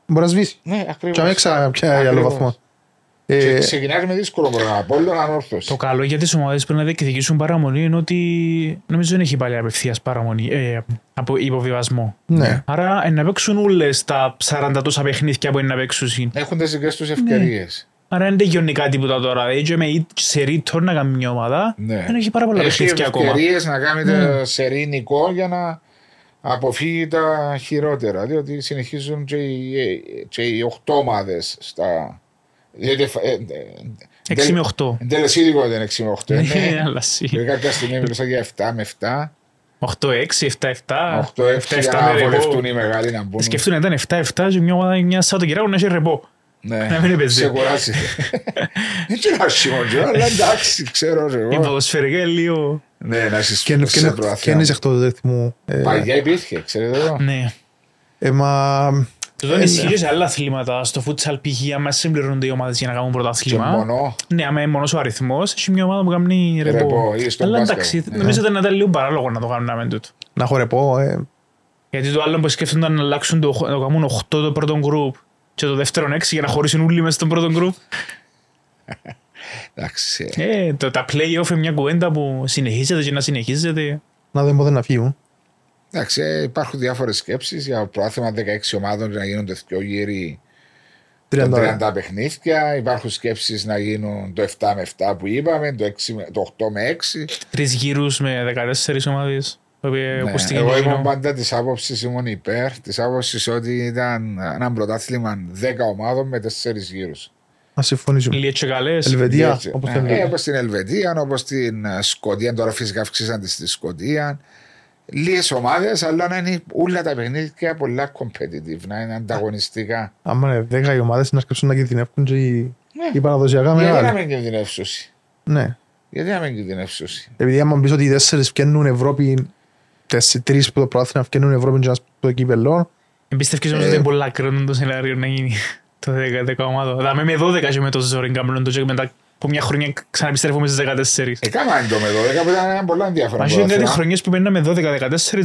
μπορεί να σβήσει. Ναι, ακριβώς. Και να μην ξαναπιάει άλλο Ακριβώς. βαθμό. Και Ε, ξεκινάει με δύσκολο πρόγραμμα. Από όλο ανόρθωση. Το καλό για τις ομάδες που να διεκδικήσουν παραμονή είναι ότι νομίζω δεν έχει πάλι απευθείας παραμονή, ε, από υποβιβασμό. Ναι. Άρα ε, να παίξουν όλες τα 40 τόσα παιχνίδια που είναι να παίξουν. Έχουν τις δικές Ναι. τους ευκαιρίες. Άρα δεν τελειώνει κάτι τίποτα τώρα. Δηλαδή και με σε ρίτορ να κάνει μια ομάδα Ναι. δεν έχει πάρα πολλά Έχει παιχνίδια ακόμα. ευκαιρίες να κάνει Ναι. το σερίνικο για να αποφύγει τα χειρότερα. Διότι συνεχίζουν και οι, και οι 8 ομάδες στα. Διότι, ε, ε, ε, 6 με 8. Εν τελεσίδικο δεν είναι 6 με 8. Ναι, αλλά σί. Και κάποια στιγμή μιλούσα για 7 με 7. 8-6, 7-7. 8-6 για να βολευτούν οι μεγάλοι να μπουν. Σκεφτούν να ήταν 7-7 και μια ομάδα μια Σαββατοκυριακό να έχει ρεπό. Ναι, να μην έπαιζε. σε κουράζει. Δεν ξέρω να σημαντζώ, αλλά εντάξει, ξέρω Η εγώ. ποδοσφαιρικά είναι λίγο... Ναι, να Και είσαι και- σε και είναι προαθήμα. εκτός του ρυθμού. Ε, Παγιά υπήρχε, ξέρετε εδώ. Ναι. ε, μα, Το δεν ισχύει και σε άλλα αθλήματα. Στο futsal π.χ. άμα συμπληρώνονται οι ομάδες για να κάνουν Και πρωτάθλημα. μόνο. Ναι, άμα είναι μόνος ο αριθμός, έχει μια ομάδα που κάνει ρεπό. Ρεπό, ή στο Αλλά μπάσκετ. εντάξει, Ναι. νομίζω ότι ήταν λίγο παράλογο να το κάνουμε με τούτο. να χορεπώ, ε, Γιατί το άλλο που σκέφτονταν να αλλάξουν το, να κάνουν 8 το πρώτο γκρουπ και το δεύτερο 6 για να χωρίσουν όλοι μέσα στον πρώτο γκρουπ. Εντάξει. Ε, το, τα play-off είναι μια κουβέντα που συνεχίζεται και να συνεχίζεται. Να δούμε πότε να φύγουν. Εντάξει, ε, υπάρχουν διάφορες σκέψεις για προάθλημα 16 ομάδων να γίνονται δύο γύροι 30. των 30 παιχνίδια. Υπάρχουν σκέψεις να γίνουν το 7 με 7 που είπαμε, το, 6, με- το 8 με 6. Τρεις γύρους με 14 ομάδες. Ναι, Ακούστηκε εγώ και ήμουν εκείνο. πάντα της άποψης, ήμουν υπέρ της άποψης ότι ήταν ένα πρωτάθλημα 10 ομάδων με 4 γύρους. Να συμφωνήσουμε. Λίγες και καλές. Ελβετία, όπως το Ε, λέμε. όπως στην Ελβετία, όπως στην ε, Σκοτία. Τώρα φυσικά αυξήσαν τη στη Σκοτία. Λίγες ομάδες, αλλά να είναι όλα τα παιχνίδια πολλά competitive, να είναι ανταγωνιστικά. Άμα είναι 10 οι ομάδες να αρκεψούν να κινδυνεύουν και οι, Ναι. οι παραδοσιακά Γιατί να μεγάλοι. μην κινδυνεύσουν. Ναι. Γιατί να μην κινδυνεύσουν. Επειδή άμα πεις ότι οι τέσσερις βγαίνουν Ευρώπη, τέσσερις, τρεις που το πρόθυμα βγαίνουν Ευρώπη και ένας που το κύπελλο, Εμπιστεύκεις όμως Ε. ότι είναι πολλά κρίνουν το σενάριο να γίνει το 10 ομάδο. Δηλαδή με 12 και με το ζόρι κάνουν το και μετά από μια χρονιά ξαναεπιστρέφουμε στις 14. Έκαναν το με 12 που ήταν ένα πολύ ενδιαφέρον. Μα είχε κάτι πρωτάθλημα. χρονιές που παίρναμε 12-14,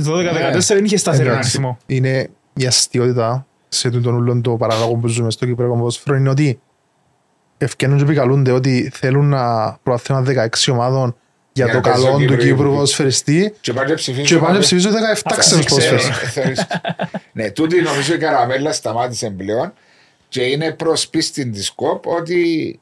12-14 δεν είχε σταθερό Εντάξει, αριθμό. είναι η αστείωτητα σε τούτον ούλον το παραγωγό που ζούμε στο Κυπριακό ποδόσφαιρο είναι ότι ευκαινούν και επικαλούνται ότι θέλουν να προαθούν 16 ομάδων για Για το να παίζει ο καλό του Κύπρο, Κύπρου η- ποδοσφαιριστή Και πάνε ψηφίζουν. και πάνε ψηφίζουν 17 ξένους ξέρω. ποδοσφαιριστές. Ναι, τούτη νομίζω η καραμέλα σταμάτησε πλέον και είναι προς πίστη της ΚΟΠ ότι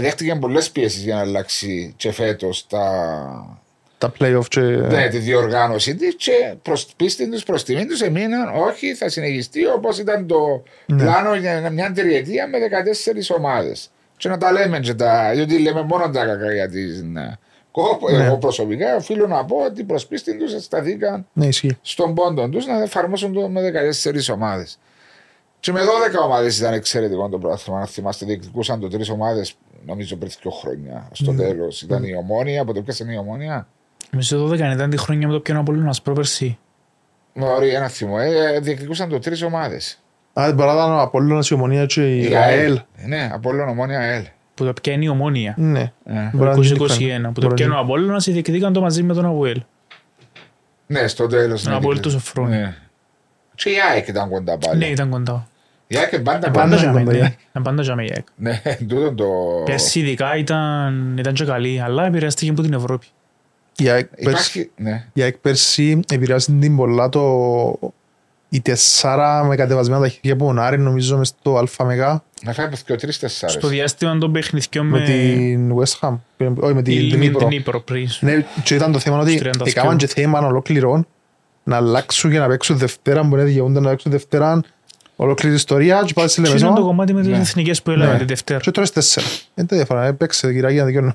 δέχτηκε πολλές πιέσεις για να αλλάξει και φέτος τα... Τα play-off και... ναι, τη διοργάνωσή της και προς πίστη τους, προς τιμή τους εμείναν όχι, θα συνεχιστεί όπως ήταν το Ναι. πλάνο για μια τριετία με 14 ομάδες. Και να τα λέμε, και τα, διότι λέμε μόνο τα κακά για την ε, ΚΟΠ. Ναι. Εγώ προσωπικά οφείλω να πω ότι προς πίστη τους σταθήκαν Ναι, ισχύει. στον πόντο τους να εφαρμόσουν το με 14 ομάδες. Και με 12 ομάδες ήταν εξαιρετικό το πρόθυμα. Αν θυμάστε, διεκδικούσαν το τρεις ομάδες, νομίζω πριν δύο χρόνια. Στο Ναι. τέλος ήταν η ομόνια, από το πιάσανε η ομόνια; Μισό 12 ήταν τη χρονιά με το πιάνο από μας πρόπερση. Ωραία, ένα θυμό. Ε, διεκδικούσαν το τρεις ομάδες. Α, την παράδειγμα ο Απόλλωνας, η Ομονία και η ΑΕΛ. Ναι, από όλων ομόνια ΑΕΛ. Που το πιάνει η ομόνια. Ναι. Ε. Μπορεί να Το είναι 2021. different. Που το Μπορεί πιάνει να ο Απόλλωνας διεκδίκαν το μαζί με τον Αβουέλ. Ναι, στο τέλος. Τον Απόλλη του Σοφρόνη. Ναι. Και η ΑΕΚ ήταν κοντά πάλι. Ναι, ήταν κοντά. Η ΑΕΚ πάντα Ε, κοντά. Πάντα ήταν για κοντά, μένα. ε. Ε, Πάντα για μένα. Ναι, τούτο το. Πέρσι ειδικά ήταν, ήταν και καλή, αλλά επηρεάστηκε από την Ευρώπη. Η ΑΕΚ πέρσι- Υπάρχει. Ναι. η ΑΕΚ πέρσι επηρεάζει την πολλά το... η τεσσάρα με κατεβασμένα τα χέρια από τον Άρη νομίζω μες στο ΑΜΕΓΑ Να φάει και ο τρεις τεσσάρες. Στο διάστημα των παιχνιδιών με με την West Ham. Όχι, με την την Νύπρο. Νύπρο πριν. Ναι, και ήταν το θέμα ότι Στους 32. έκαναν και θέμα ολόκληρο να αλλάξουν και να παίξουν Δευτέρα, μπορεί να δικαιούνται να παίξουν Δευτέρα ολόκληρη ιστορία και πάει σε Και ήταν το λεμεσό κομμάτι με τις Ναι. εθνικές που έλαβε Ναι. την Δευτέρα. και τώρα τέσσερα. Είναι τα διαφορά, έπαιξε κυράκι να δικαιώνω.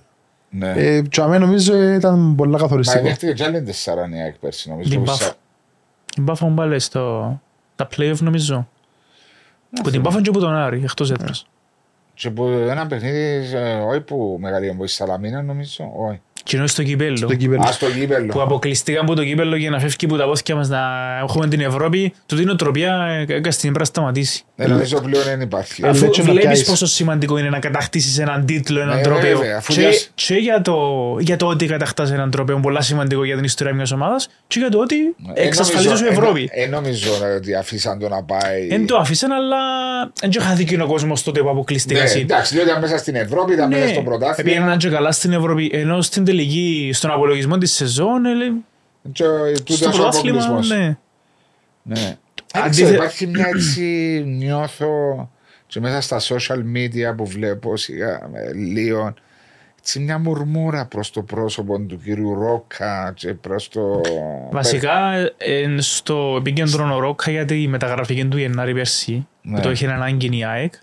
Ναι. Ε, Και αμέ νομίζω ήταν πολλά Μα καθοριστικό. δέχτηκε και άλλη τεσσάρα η ΑΕΚ πέρσι. Νομίζω. Την που Buff. σα- Η Μπάφα μου πάλι στο... τα play-off νομίζω. Που την Μπάφα και από τον Άρη, εκτός έδρας. Και που ένα παιχνίδι, ε, όχι που μεγάλη εμπόη Σαλαμίνα νομίζω, όχι. Και ενώ στο κυπέλλο. Στο κύπελλο. Α, στο Που γήπελο. αποκλειστήκαν από το κύπελλο για να φεύγει από τα πόθηκια μας να έχουμε την Ευρώπη. Τούτη η νοοτροπία ε, έκανε στην να σταματήσει. Ε, Νομίζω πλέον δεν υπάρχει. Ε, Αφού λέει και να βλέπεις πιάσεις. πόσο σημαντικό είναι να κατακτήσεις έναν τίτλο, έναν Ναι, τρόπαιο. βέβαια, αφού Και, διας- και για, το, για το ότι κατακτάς έναν τρόπαιο, πολλά σημαντικό για την ιστορία μιας ομάδας, και για το ότι Ε, εξασφαλίζεις νομίζω- σου Ευρώπη. Ε, ε, νομίζω ότι αφήσαν το να πάει. Δεν το άφησαν, αλλά δεν είχα δίκιο ο κόσμος τότε που Ναι, αποκλειστήκα εσύ. εντάξει, διότι ήταν μέσα στην Ευρώπη, ήταν μέσα στο πρωτάθλημα. Πήγαιναν και καλά στην Ευρώπη, ενώ στην τελική, στον απολογισμό της σεζόν, ε, λέει, Και τούτος στο ο πρωτάθλημα, αποκλεισμός. ναι. Ναι. Δεν Αντίθε- ξέρω, υπάρχει μια έτσι νιώθω και μέσα στα social media που βλέπω σιγά με λίγο έτσι μια μουρμούρα προς το πρόσωπο του κύριου Ρόκα και προς το... Βασικά, ε, ε, στο επίκεντρο ο Ρόκα για τη μεταγραφική του Γενάρη πέρσι, Ναι. που το είχε ανάγκη η ΑΕΚ,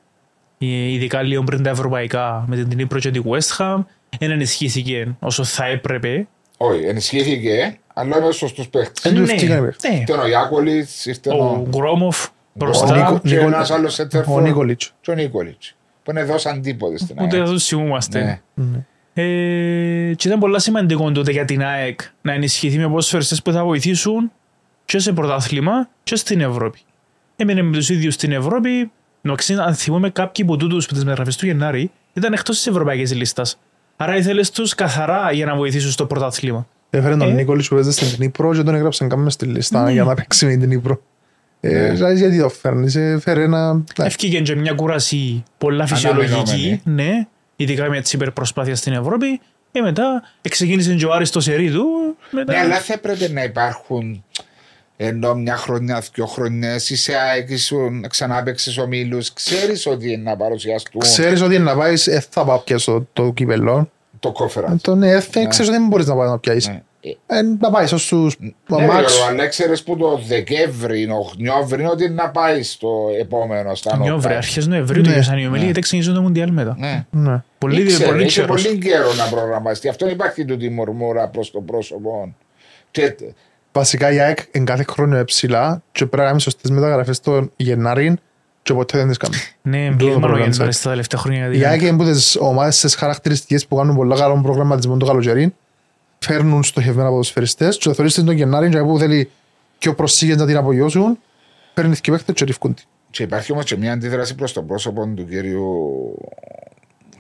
ε, ειδικά λίγο πριν τα ευρωπαϊκά με την Νύπρο και τη West Ham, δεν ενισχύθηκε όσο θα έπρεπε. Όχι, ενισχύθηκε, αλλά είναι σωστούς παίχτες. Δεν του Ναι, ευκήκανε παίχτες. ναι. Ήταν ο Γιάκολιτς, ήρθε Ο ο... Γκρόμοφ ο μπροστά, Νίκο- και Νίκο- ένας άλλος Ο σέντερφορ. Νίκολιτς. Και ο Νίκολιτς. Που είναι δώσαν αντίποδες στην ούτε ΑΕΚ. εδώ θυμούμαστε. Ναι. Ναι. Ε, και ήταν πολλά σημαντικό τότε για την ΑΕΚ να ενισχυθεί με ποδοσφαιριστές που θα βοηθήσουν και σε πρωτάθλημα και στην Ευρώπη. Έμεινε με τους ίδιους στην Ευρώπη. Νομίζω, αν θυμούμε κάποιοι από τούτους που τις μεταγραφές του Γενάρη ήταν εκτός της ευρωπαϊκής λίστας. Άρα ήθελες τους καθαρά για να βοηθήσουν στο πρωτάθλημα. Έφερε τον Ε. Νίκολης που παίζει στην Νύπρο και τον έγραψαν κάμε στη λίστα Ναι. για να παίξει με την Νύπρο. Ε, Ναι. δηλαδή, γιατί το φέρνεις, ε, φέρε ένα... Έφυγε και μια κουρασή πολλά φυσιολογική, Αναμενόμενη. ναι, ειδικά με τις υπερπροσπάθεια στην Ευρώπη. Και μετά ξεκίνησε και ο Άρης το σερί του. Μετά... Ναι, αλλά θα έπρεπε να υπάρχουν ενώ μια χρονιά, δύο χρονιές είσαι ΑΕΚ, ήσουν, ξανά παίξεις ομίλους, ξέρεις ότι είναι να παρουσιαστούν Ξέρεις ότι να πάεις, ε, θα πάω πιάσω το κύπελλο. το κόφερα. Το ναι, ε, ξέρεις ότι δεν μπορείς να πάεις να πιάσεις. Ναι. Ε, να πάεις ως τους Ναι, μάξ. Γιώργο, αλλά ξέρεις που το Δεκέμβρη, Νοέμβρη, ότι να πάει στο επόμενο στα Νιόβρε, νότια. αρχές Νοεμβρίου Ναι. τελειώσαν οι ομιλίες, γιατί ξεκίνησε το Μουντιάλ μετά. Ναι. Ναι. Πολύ, Ήξερε, πολύ είχε καιρός. πολύ καιρό να προγραμματιστεί. Αυτό υπάρχει τούτη μουρμούρα προς το πρόσωπο. Και, Βασικά η ΑΕΚ εν κάθε χρόνο είναι ψηλά και πρέπει να κάνουμε σωστές μεταγραφές τον Γενάρη και ποτέ δεν τις κάνουμε. Ναι, το πλήγμα πρόβλημα λόγια της στα τελευταία χρόνια. Η γιατί- ΑΕΚ είναι από τις ομάδες τις χαρακτηριστικές που κάνουν πολύ καλό προγραμματισμό το καλοκαίρι φέρνουν στοχευμένα ποδοσφαιριστές και θα θεωρείς τον Γενάρη και που θέλει και ο προσήγες να την απογειώσουν παίρνει και παίχτες και ριφκούν την. και υπάρχει όμως και μια αντίδραση προς το πρόσωπο του κύριου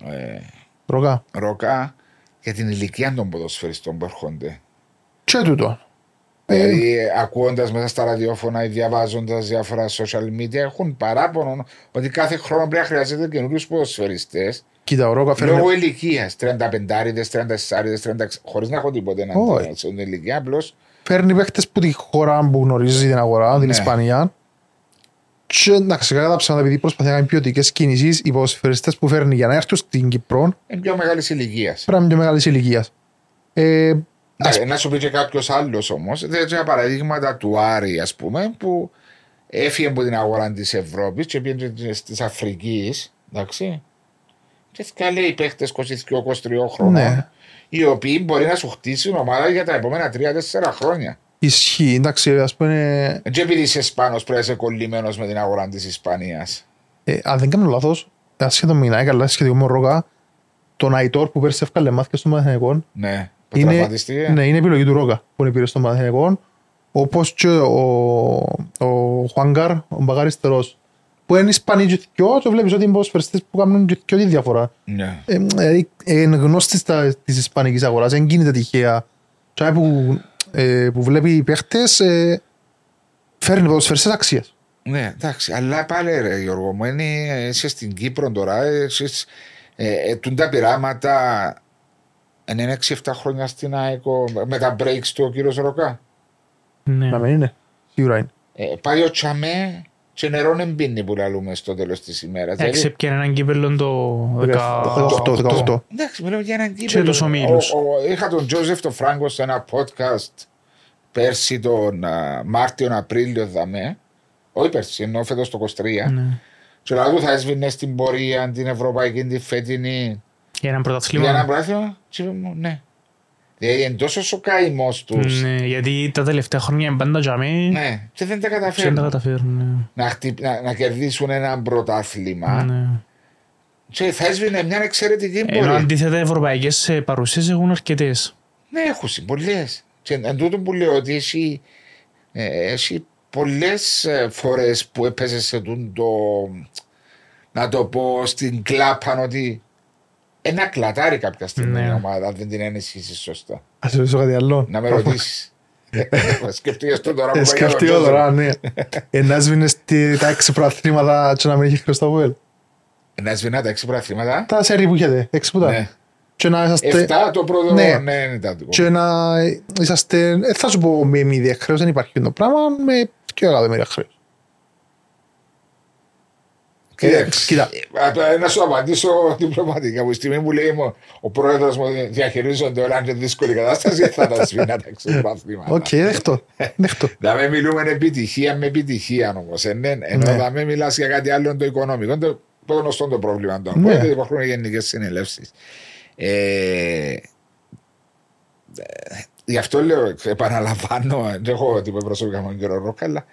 ε, Ρογά. Ροκά για την ηλικία των ποδοσφαιριστών που έρχονται. Και τούτο. Ε, Δηλαδή, ακούγοντα μέσα στα ραδιόφωνα ή διαβάζοντας διάφορα social media, έχουν παράπονο ότι κάθε χρόνο πρέπει να χρειάζεται καινούριους ποδοσφαιριστές Κοίτα, ο Ρόγα φέρνει λόγω ηλικίας. 35, 34, 36, χωρίς να έχω τίποτε να Όχι. στην ηλικία. Απλώ φέρνει παίχτες που τη χώρα που γνωρίζει την αγορά, την Ναι. Ισπανία. Και εντάξει, κατά τα ψέματα, επειδή προσπαθεί να κάνει ποιοτικέ κινήσεις, οι ποδοσφαιριστές που φέρνει για να έρθουν στην Κύπρο είναι πιο μεγάλης ηλικίας. πρέπει να είναι πιο μεγάλης ηλικίας. Ε, Ναι, να σου πει και κάποιος άλλος όμως. Τέτοια παραδείγματα του Άρη, ας πούμε, που έφυγε από την αγορά της Ευρώπης και πήγε τη Αφρικής. Εντάξει. Και θα λέει παίχτες 22-23 χρόνων, Ναι. οι οποίοι μπορεί να σου χτίσουν ομάδα για τα επόμενα 3-4 χρόνια. ισχύει, εντάξει, ας πούμε, Δεν επειδή είσαι Ισπανό πρέπει να είσαι κολλημένος με την αγορά της Ισπανίας. ε, αν δεν κάνω λάθος, ασχέτω μιλάει καλά σχετικό με ο Ρόγα, τον Αϊτόρ που πέρσι εύκαλε μάθηκες στον Μαθηναϊκό, Ναι, που είναι, τραυματίστηκε. ναι, είναι επιλογή του Ρόγα που είναι πήρε στον Μαθηναϊκό, όπως και ο, ο Χουάνγκαρ, ο Μπαγαριστερός, που είναι Ισπανοί και δυο, και βλέπεις ότι είναι ποδοσφαιριστές που κάνουν και δυο τη διαφορά. Ναι. Ε, δηλαδή, είναι γνώστης τα- της ισπανικής αγοράς, δεν γίνεται τυχαία. Και που, ε, που βλέπει οι παίχτες, ε, φέρνει ποδοσφαιριστές αξίας. Ναι, εντάξει, αλλά πάλι ρε Γιώργο μου, είναι, είσαι στην Κύπρο τώρα, εσείς, ε, ε, τούν τα πειράματα, είναι 6-7 χρόνια στην ΑΕΚΟ, με τα breaks του ο κύριος Ροκά. Ναι. Να μην είναι. Σίγουρα είναι. Ε, πάει ο Τσαμέ και νερό δεν πίνει που λαλούμε στο τέλος της ημέρας. Δηλαδή, Έξεπιαν έναν κύπελλον το 18, 18. 18. εντάξει, μιλάμε για έναν κύπελο. τους ομίλους. Ο- ο- Είχα τον Τζόζεφ τον Φράγκο σε ένα podcast πέρσι τον α, Μάρτιο-Απρίλιο δαμέ. Όχι πέρσι, ενώ φέτος το 23. Ναι. Και λέω του θα έσβηνε στην πορεία την ευρωπαϊκή, την φετινή. Για έναν Για ένα πρωταθλήμα. Πράγμα, και είπε μου, ναι. Δηλαδή είναι τόσο ο καημός τους. Ναι, γιατί τα τελευταία χρόνια είναι πάντα για μένα Ναι, και δεν τα και δεν τα καταφέρνουν. καταφέρουν. Να, χτυπ- να, να κερδίσουν ένα πρωτάθλημα. ναι. Ναι. Και θα έσβηνε μια εξαιρετική Ενώ πορεία. αντίθετα οι ευρωπαϊκές ε, παρουσίες έχουν αρκετές. Ναι, έχουν πολλέ. Και εν τούτο που λέω ότι έχει, ε, έχει πολλές φορές που έπαιζες σε τούν το. Να το πω στην κλάπα ότι ένα κλατάρι κάποια στιγμή Ναι. η ομάδα αν δεν την ενισχύσεις σωστά. Ας ρωτήσω κάτι άλλο. Να με ρωτήσεις. Σκεφτείες το τώρα που Ε, πάει για τον Σκεφτείω Τζόζεφ. τώρα, ναι. Ε, να σβήνες τη- τα έξι προαθλήματα και να μην έχεις Χριστόβουελ. Να σβηνά τα έξι πρωταθλήματα. Τα σερί που έχετε, έξι που τα. Ναι. Και να είσαστε... Εφτά το πρώτο. Ναι. Ναι, ναι, ήταν το. Και να είσαστε... ε, Θα σου πω με μηδία χρέος, δεν υπάρχει το πράγμα, με 2 εκατομμύρια χρέος. Κοίταξε. Κοίτα. Ε, Να σου απαντήσω διπλωματικά. Που τη στιγμή που λέει μου, ο πρόεδρος μου διαχειρίζονται όλα είναι δύσκολη κατάσταση, θα τα σβηνά τα ξεπαθήματα. Οκ, δεχτώ. Δεχτώ. Να με μιλούμε επιτυχία με επιτυχία όμως. Ενώ Ναι. να με μιλάς για κάτι άλλο το οικονομικό, είναι το, το γνωστό το πρόβλημα. Το Ναι. ναι. υπάρχουν γενικές συνελεύσεις. Ε, γι' αυτό λέω, επαναλαμβάνω, δεν έχω τίποτα προσωπικά με τον κύριο Ρόκα, αλλά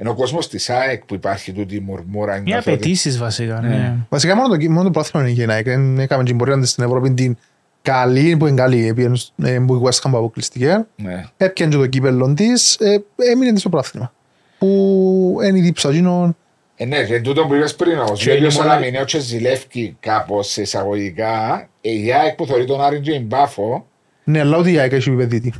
ενώ ο κόσμος της ΑΕΚ που υπάρχει τούτη η μουρμούρα. Οι νιώθω ότι- απαιτήσεις βασικά. Ναι. Βασικά μόνο το, μόνο το πρόθυμα είναι γεννάει. Δεν έκαμε την πορεία της στην Ευρώπη την καλή, που είναι καλή, επειδή ε, που η West Ham αποκλειστική. Ναι. Έπιανε και το κύπελλο της, ε, έμεινε της στο πρόθυμα. Που είναι η δίψα γίνον, Ε, ναι, και τούτο που είπες πριν όμως, Και ο είναι ίδιος ο μόνο- Λαμινέο και ζηλεύει κάπως εισαγωγικά, η ΑΕΚ που θεωρεί τον Άρη και Μπάφο, ναι, αλλά ούτε η ΑΕΚ έχει επιδίτη.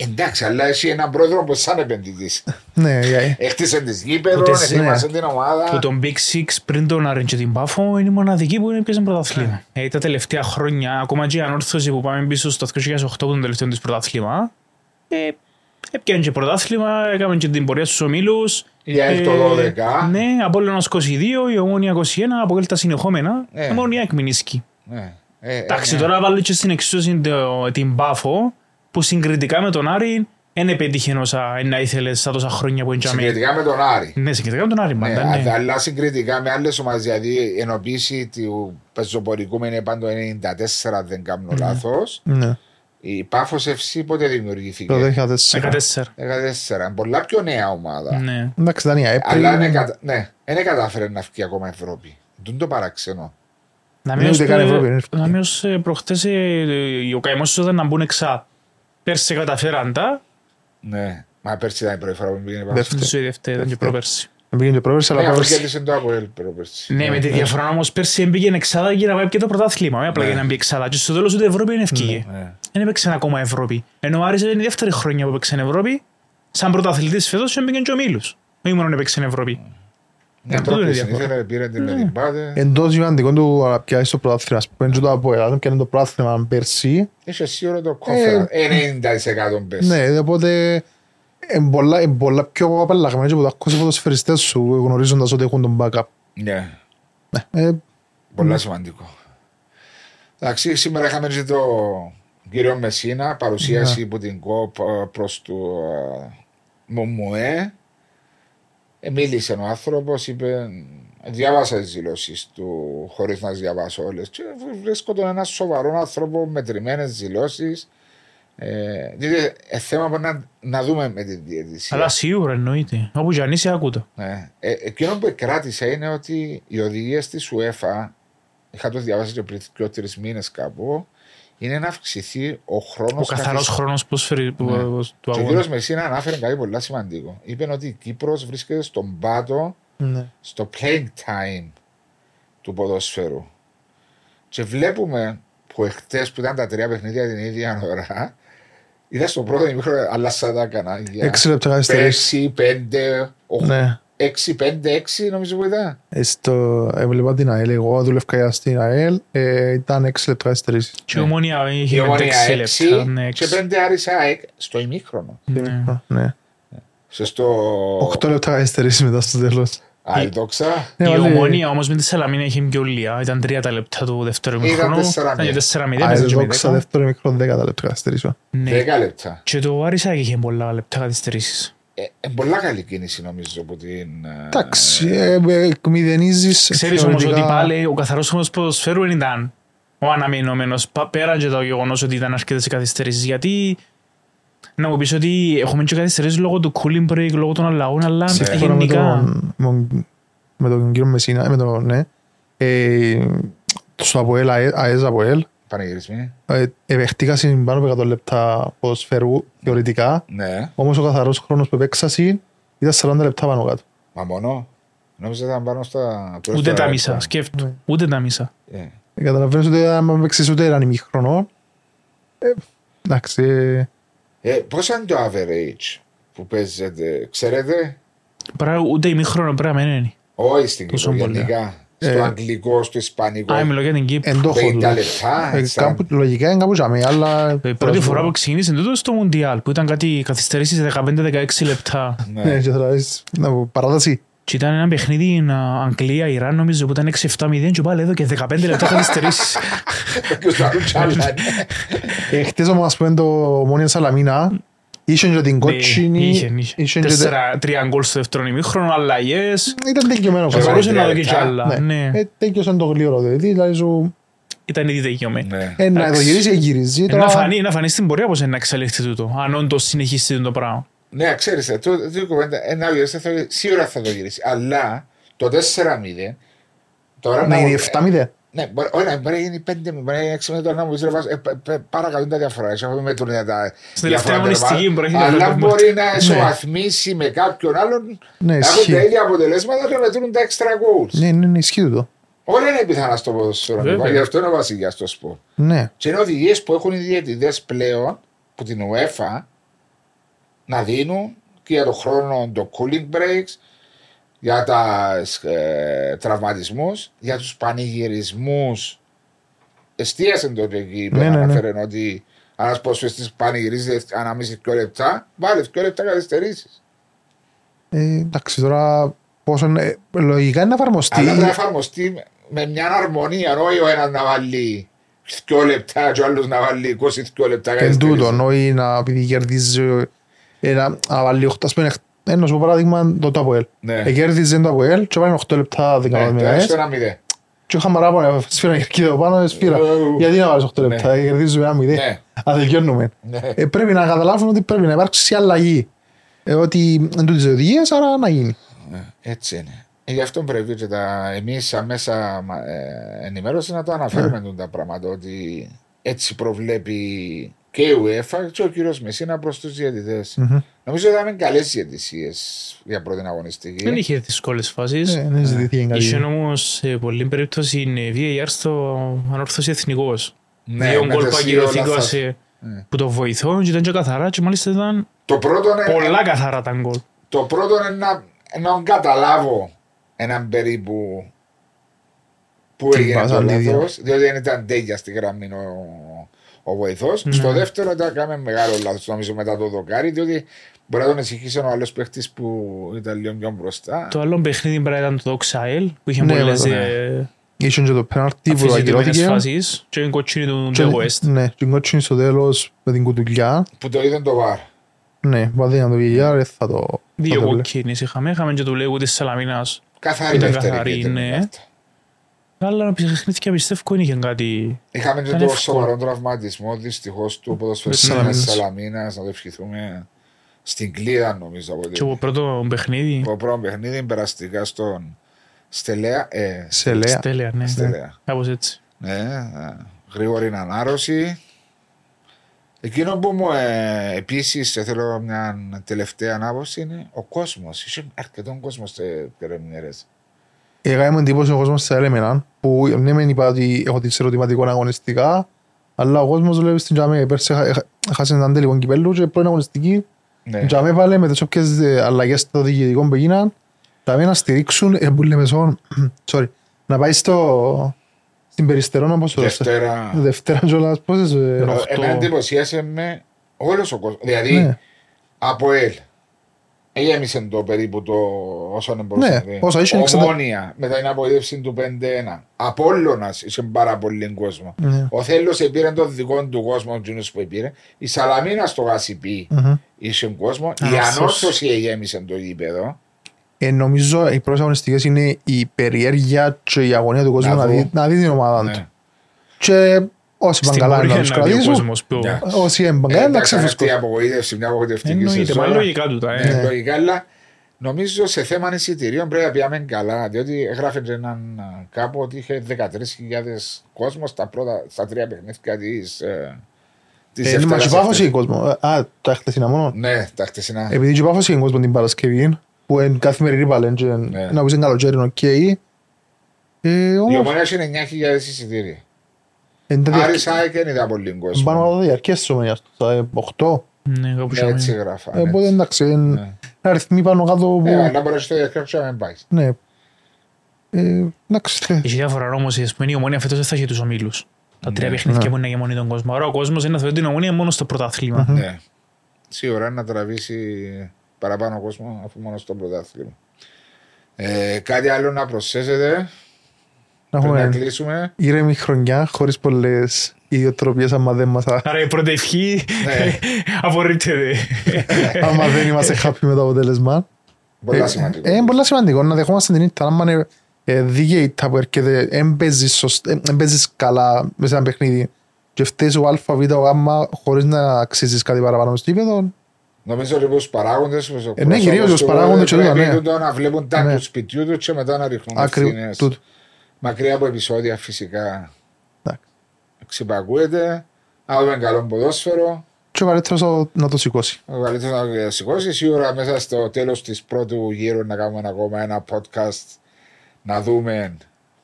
Εντάξει, αλλά έχει έναν πρόεδρο που σαν επενδυτής. Ναι, ε, Έχτισε τη γήπεδο, Ούτε σε- ετοίμασε ναι. την ομάδα. Που τον Big Six πριν τον Άρεν και την Πάφο είναι η μοναδική που έπιασε πρωταθλήμα. Ε, τα τελευταία χρόνια, ακόμα και η ανόρθωση που πάμε πίσω στο 2008 που ήταν το τελευταίο της πρωταθλήμα, ε, έπιανε και πρωτάθλημα, έκαμε και την πορεία στους ομίλους. Η ΑΕΚ το 12. Ναι, Απόλλωνας 22, η Ομόνια 21, από τα συνεχόμενα. Ε. Η Ομόνια εκμηνίσκει. Ναι. Ε, ε, Εντάξει, ναι. τώρα βάλω και στην εξίσωση το- την Πάφο, που συγκριτικά με τον Άρη δεν επέτυχε όσα να ήθελε στα τόσα χρόνια που εντιαμε. Συγκριτικά με τον Άρη. Ναι, συγκριτικά με τον Άρη, Ναι, μάλλον. ναι. αλλά συγκριτικά με άλλες ομάδες, δηλαδή η ενοποίηση του πεζοπορικού είναι πάντο 94, αν δεν κάνω λάθος. ναι. Η Πάφος FC πότε δημιουργήθηκε; Το 2004. 14. 14. Πολλά πιο νέα ομάδα. Ναι. Εντάξει, ήταν η ΑΕΠ. Αλλά πριν- είναι κατα... ναι, δεν κατάφερε να βγει ακόμα Ευρώπη. Δεν το παραξενό. Να Ναι, μην ούτε ως, καν ε, Ευρώπη, είναι να μην ως, ε, προχτές ε, ο καημός σου ήταν να μπουν εξά. Πέρσι καταφέραν τα, Ναι. Μα πέρσι ήταν η πρώτη φορά που πήγαινε η Πάφο. Δεύτερη. στη δεύτερη ήταν και προπέρσι. Πήγαινε και πρόπερση, αλλά Ναι, αφού πρόπερση. κέρδισε το Αποέλ πρόπερσι. Ναι, με τη διαφορά όμως πέρσι έμπαιγε εξάδα για να πάει και το πρωτάθλημα. Όχι απλά Ναι. για να μπει εξάδα. Και στο τέλος ούτε Ευρώπη δεν ευκήγε. Ναι. Δεν έπαιξε ακόμα Ευρώπη. Ενώ ο Άρης είναι η δεύτερη χρονιά που έπαιξε Ευρώπη, σαν πρωταθλητής φέτος και έμπαιγε και ο Μίλους. Όχι μόνο έπαιξε Ευρώπη. Μια τούτο είναι πρώτη διαφορά. ήθελε, πήρε την με την Πάτε. Εντός σημαντικών του να πιάσει στο πρωτάθλημα. Ας πούμε, και το από Ελλάδα, πιάνε το πρωτάθλημα πέρσι. Είσαι σίγουρο το κόφερα. 90% πες. Ναι, οπότε είναι πολλά, είναι πολλά πιο απαλλαγμένοι και από τα κόσμο ποδοσφαιριστές σου γνωρίζοντας ότι έχουν τον backup. Ναι. Ε, Πολλά σημαντικό. Εντάξει, σήμερα είχαμε και το κύριο Μεσίνα, παρουσίαση από την ΚΟΠ προς του ε, Μομουέ. Ε, μίλησε ο άνθρωπος, είπε. Διάβασα τις δηλώσεις του χωρίς να τις διαβάσω όλες. Και βρίσκω τον ένα σοβαρό άνθρωπο, μετρημένες δηλώσεις. Ε, διότι ε, θέμα που να, να δούμε με τη διαιτησία. Αλλά σίγουρα εννοείται. Όπου και αν είσαι άκουτο. Ναι. Ε, εκείνο που κράτησα είναι ότι οι οδηγίες της UEFA, είχα το διαβάσει και πριν και τρει μήνες κάπου, είναι να αυξηθεί ο χρόνος. Ο καθαρός χρόνος ποδοσφαιρι- που- Ναι. του Και ο αγώνα. κύριος Μεσίνα ανάφερε κάτι πολύ σημαντικό. Είπε ότι η Κύπρος βρίσκεται στον πάτο, ναι. στο playing time του ποδοσφαίρου. Και βλέπουμε που εχθές που ήταν τα τρία παιχνίδια την ίδια ώρα, είδα στο πρώτο ημίχρονο αλλάσα τα κανάλια. Έξι λεπτά καθυστερήσεις. 6, 5, 8, Ναι. 6, 5, 6 νομίζω που ήταν. Ε, Στο, έβλεπα την ΑΕΛ, εγώ δούλευκα στην ΑΕΛ, ε, ήταν έξι λεπτά καθυστερήσεις. Και η ομόνια Η είχε ομονία 6 6 λεπτά. ναι, και έξι. 5 άρισα στο ημίχρονο. Ναι. Ναι. Σε στο. Οχτώ λεπτά καθυστερήσεις μετά στο τέλος. Αλδόξα. Ναι, Η βάλε- ομόνια όμως με τη Σαλαμίνα είχε πιο λίγα. Ήταν τρία τα λεπτά του δεύτερου Ήταν ημίχρονου. τέσσερα Ήταν και μηδέν. τέσσερα μηδέν. ΑΕΛ έπαιζε και με δόξα δέκα. δεύτερο μικρό δέκατα λεπτά καθυστερήσεων. Ναι. 10 λεπτά. Και το Άρισα είχε πολλά λεπτά καθυστερήσεις. Ε, ε, πολλά καλή κίνηση νομίζω από την. ε, Εντάξει, ε, ε, εκμηδενίζεις Ξέρεις όμως ότι θεωρητικά- πάλι ο καθαρός όμως ποδοσφαίρου δεν ήταν ο αναμενόμενος πα- πέραν και το γεγονός ότι ήταν αρκετές οι καθυστερήσεις. Γιατί να μου πεις ότι έχουμε και καθυστερήσεις λόγω του cooling break, λόγω των αλλαγών, αλλά Σύμφωνα με γενικά... τον, με- με τον κύριο Μεσίνα, με τον, ναι, ε, στο ΑΠΟΕΛ, ΑΕ- ΑΕΣ ΑΠΟΕΛ, Πανηγυρισμοί. ε, επεχτήκασαν πάνω από 100 λεπτά ποδοσφαίρου θεωρητικά, Ναι, όμως ο καθαρός χρόνος που επέξασαν ήταν 40 λεπτά πάνω κάτω. μα μόνο. Νόμιζα ήταν πάνω στα. Ούτε τα στα- μισά, σκέφτου. Ναι. Ούτε τα μισά. Ε, Ε, Καταλαβαίνεις ότι αν παίξεις ούτε έναν ημίχρονο, ε, εντάξει, ε, Ε, πώς είναι το average που παίζετε, ξέρετε, Πράγμα, ούτε ημίχρονο πρέπει να μένει. όχι στην Τόσο Κύπρο, πολύ. γενικά, στο Ε, αγγλικό, στο ισπανικό, Α, μιλώ για την Κύπρο. εν το έχω 50 τούτο. λεπτά, Ε, σαν- κάπου- Λογικά είναι κάπου τζαμί, αλλά... Η πρώτη φορά που ξεκίνησε τούτο στο Μουντιάλ, που ήταν κάτι καθυστερήσεις 15-16 λεπτά. Ναι, ναι. και θα λες, να πω, παράταση. Και ήταν ένα παιχνίδι Αγγλία-Ιράν, νομίζω που ήταν 6-7-0 και πάλι εδώ και 15 λεπτά καθυστερήσεις. Και στο άλλο τσάλα, ναι. Ε, Χτες όμως, ας πούμε, το Μόνια Σαλαμίνα, είχε και την κότσινη, Ναι, Είχε, είχε. είχε και τε- Τέσσερα, τρία γκολ στο δεύτερο ημίχρονο, αλλαγές. Ήταν τελειωμένο. Και Θα καθόλου. μπορούσε να δω και λεπτά. κι άλλα. Ναι. Ναι, Ε, Τέλειωσε το γλύωρο, δηλαδή, δηλαδή σου, ήταν ήδη τελειωμένο. Ναι. ε, να το Εντάξει. γυρίσει, γυρίζει. Ε, τώρα- Να φανεί, να φανεί στην πορεία πως είναι να εξελιχθεί τούτο, αν όντως συνεχίσει το πράγμα. Ναι, ξέρεις, ε, το, το κουβέντα, ε, να γυρίσει, θα- σίγουρα θα το γυρίσει. Αλλά το 4-0, τώρα Να γίνει μου- 7-0. Ναι, μπορεί, όχι, μπορεί να γίνει 5 μπορεί να γίνει 6 τώρα να μου πεις ρε Βάσο, ε, π- π- παρακαλούν τα διαφορά. Εσύ έχουμε μετρούν τα Στην τελευταία διάφορα αγωνιστική τερβά. μπορεί να έχει Αλλά διαφορά. μπορεί να Ναι. ισοβαθμίσει με κάποιον άλλον. Ναι, Έχουν ισχύει. τα ίδια αποτελέσματα και μετρούν τα extra goals. Ναι, ναι, ναι, ισχύει το. Όλα είναι πιθανά στο ποδοσφαίρο. Βέβαια. Γι' αυτό είναι ο βασιλιά στο σπορ. Ναι. Και είναι οδηγίες που έχουν οι διαιτητές πλέον που την UEFA να δίνουν και για τον χρόνο των cooling breaks, για τα ε, τραυματισμούς, για τους πανηγυρισμούς. Εστίασε το και εκεί, Ναι, ναι, ναι. αναφέρεν ότι αν ένας ποσοστής πανηγυρίζει ανάμιση δύο λεπτά, βάλε δύο λεπτά καθυστερήσεις. Ε, εντάξει, τώρα πόσο είναι, ε, λογικά είναι να εφαρμοστεί. Αλλά πρέπει να εφαρμοστεί με- με μια αρμονία, όχι ο ένας να βάλει δύο λεπτά και ο άλλος να βάλει 22 λεπτά Εν καθυστερήσεις. τούτο, όχι να επειδή κερδίζει ε, να να βάλει 8, ας πούμε, ένα σου πω παράδειγμα το το ΑΠΟΕΛ. Ναι. Ε, Κέρδιζε το ΑΠΟΕΛ και βάλει 8 λεπτά Ναι, δικαιωμένες. τουλάχιστον ένα μηδέν. Και είχα μαράπονο, σφύρα κερκίδα πάνω, σφύρα. Ε, Γιατί να βάλεις 8 ναι. λεπτά, ε, κερδίζουμε ένα μηδέν. Ναι. Αδελειώνουμε. Ναι. Ε, Πρέπει να καταλάβουν ότι πρέπει να υπάρξει αλλαγή. Ε, Ότι εν τούτες οι οδηγίες, άρα να γίνει. Ναι, Έτσι είναι. Ε, Γι' αυτό πρέπει και τα, εμείς σαν μέσα μα- ε, ενημέρωση να το αναφέρουμε Ναι. τα πράγματα ότι έτσι προβλέπει και η UEFA και ο κύριος Μεσίνα προ του διαιτητές. Μμμ. Νομίζω ότι ήταν καλές διαιτησίες για πρώτη αγωνιστική. Δεν είχε δύσκολες φάσεις. Ε, Δεν ζητήθηκε Είχε κάτι. όμως σε πολλή περίπτωση είναι VAR στο ανόρθωση εθνικός. Ναι, Δύο με γκολ το που σίγουρο ακυρωθήκαν λάθος. σε- Ναι. που το βοηθούν και ήταν και καθαρά και μάλιστα ήταν Το πρώτο είναι, πολλά καθαρά τα γκολ. το πρώτο είναι να, να καταλάβω έναν περίπου που Τι έγινε το βάζαν οι δύο. λάθος, διότι δεν ήταν τέλεια στη γραμμή ο, ο βοηθός. Ναι. Στο δεύτερο ήταν κάμε μεγάλο λάθος, νομίζω μετά το δοκάρι, διότι μπορεί να τον εσυχήσει ο άλλος παίχτης που ήταν λίγο πιο μπροστά. Το άλλο παιχνίδι πρέπει να ήταν το Ξαέλ που είχε Ναι, πολλές ναι. ε, Είχε και το πέναρτι που αφισιτημένες ακυρώθηκε. φάσεις και η κοτσίνη του Και- Ντε West. Ναι, και η κότσινη στο τέλος με την κουτουλιά. Που το είδαν το βάρ. Ναι, που αδύνατο VAR, δεν θα το... Δύο θα το βλέ- κοκκίνες είχαμε. Είχαμε και του Λέγου της Σαλαμίνας. Καθαρή Ήταν δεύτερη καθαρή, κίτρινη ναι. Κάρτα. Αλλά παιχνίδια πιστεύω δεν είχε κάτι... Είχαμε και Ήταν το εύκολο. σοβαρό τραυματισμό δυστυχώς του ποδοσφαιριστή Σαλαμίνας. της Σαλαμίνα. Να το ευχηθούμε στην κλίδα, νομίζω. Από Και την- από πρώτο παιχνίδι. Το πρώτο παιχνίδι περαστικά στον Στελέα. Ε, Σε λέα. Στέλια, ναι. Στελέα. Κάπως έτσι. Ναι, ε, γρήγορη ανάρρωση. Εκείνο που μου ε, επίσης θέλω μια τελευταία ανάποση είναι ο κόσμος. Είχε αρκετό κόσμο σε περιμνέρε. Έκαμε μου εντύπωση ο κόσμος σε έλεμεναν που ναι μεν είπα ότι έχω τις ερωτηματικών αγωνιστικά αλλά ο κόσμος βλέπει στην Τζαμέ πέρσι έχα- έχα- έχασε έναν τελικό κυπέλλου και πρώην αγωνιστική Ναι. η Τζαμέ βάλε με τις όποιες ε, αλλαγές των διοικητικών που έγιναν Τζαμέ να στηρίξουν ε, που λέμε σον, sorry, να πάει στο στην Περιστερώνα όπως το δώστε Δευτέρα. Δευτέρα κιόλας πόσες ε, Ρο- Ε, οχτώ. Εμένα εντυπωσίασε με όλος ο κόσμος. Δηλαδή ναι, από ελ. Έγεμισε το περίπου το όσο είναι μπορούσε Ναι, να δει. όσα είχε, εξαντα- Ομόνια μετά την απογοήτευση του 5-1. Απόλλωνας είχε πάρα πολύ κόσμο. ναι. Ο Θέλος επήρε τον δικό του κόσμο, ο Τζούνος που επήρε. Η Σαλαμίνα στο Γασιπί Μμμ. είχε κόσμο. Η Ανόρθωση. Ανόρθωση εγέμισε το γήπεδο. Ε, νομίζω οι πρώτες αγωνιστικές είναι η περιέργεια και η αγωνία του κόσμου Να να, δω. δει, να δει την ομάδα του. Ναι. Και όσοι πάνε Στην καλά να πορεία τους να δει ο κρατήσουν, κόσμος που... Ναι. όσοι δεν πάνε Ε, καλά να εντάξει, αυτή η ξεφουσκούν. απογοήτευση, μια απογοητευτική Εννοείται, σεζόν. μα λογικά του τα, Ναι, ε. λογικά, αλλά νομίζω σε θέμα εισιτηρίων πρέπει να πιάμε καλά. Διότι έγραφε και έναν α, κάπου ότι είχε 13.000 κόσμος στα, πρώτα, στα τρία παιχνίδια της. Ε, είναι μας η Πάφος είχε κόσμο. Ε, Α, τα χτεσινά μόνο. Ναι, τα χτεσινά. Επειδή και η Πάφος είχε κόσμο την Παρασκευή, που είναι καθημερινή πάλι, και Ναι. να πεις είναι καλοκαίρι, είναι οκ. Ε, Η όμως, ομονία είχε 9.000 εισιτήρια. Εν τα Άρης διαρκ- Σάικ δεν είδα πολύ πάνω κόσμο. από τα διαρκές της ομονίας του, τα 8. Ναι, κάπου Ναι, έτσι σιωμένη. γράφα. Ε, Οπότε εντάξει, είναι αριθμοί πάνω κάτω που... Ναι, αλλά μπορείς στο διαδίκτυο να μην πάει. Ναι. Ε, Εντάξει, θε- Έχει διάφορα όμως, ας πούμε, η ομόνια φέτος δεν θα έχει τους ομίλους. Τα τρία παιχνίδια ναι. που είναι για μόνη τον κόσμο. Άρα ο κόσμος είναι να θεωρεί την ομόνια μόνο στο πρωτάθλημα. Ναι. Σίγουρα να τραβήσει παραπάνω κόσμο αφού μόνο στο πρωτάθλημα. Ε, κάτι άλλο να προσθέσετε; Να πριν να έχουμε κλείσουμε. ήρεμη χρονιά, χωρίς πολλές ιδιοτροπίες, άμα δεν μας α- Άρα η πρώτη ευχή Ναι. απορρίπτεται. άμα δεν είμαστε happy με το αποτέλεσμα. Πολλά Ε, σημαντικό. ε, Είναι πολλά σημαντικό να δεχόμαστε την ήττα. άμα είναι ε, δίκαιη τα που έρχεται, δεν παίζεις σωσ- ε, δεν παίζεις καλά μέσα σε ένα παιχνίδι και φταίς ο α, β, ο γ χωρίς να αξίζεις κάτι παραπάνω μες στο γήπεδο, Νομίζω ότι τους παράγοντες τους Ε, ναι, κυρίως τους παράγοντες και τούτα, πρέπει ναι. τούτο να βλέπουν τα Ναι. τους σπιτιού τους και μετά να ρίχνουν Ακριβώς, ευθύνες. Τούτο. Μακριά από επεισόδια φυσικά Εντάξει. ξυπακούεται. Να δούμε καλό ποδόσφαιρο. και ο καλύτερος ο- να το σηκώσει. Ο καλύτερος να σηκώσει. Σίγουρα μέσα στο τέλος της πρώτου γύρου να κάνουμε ακόμα ένα podcast να δούμε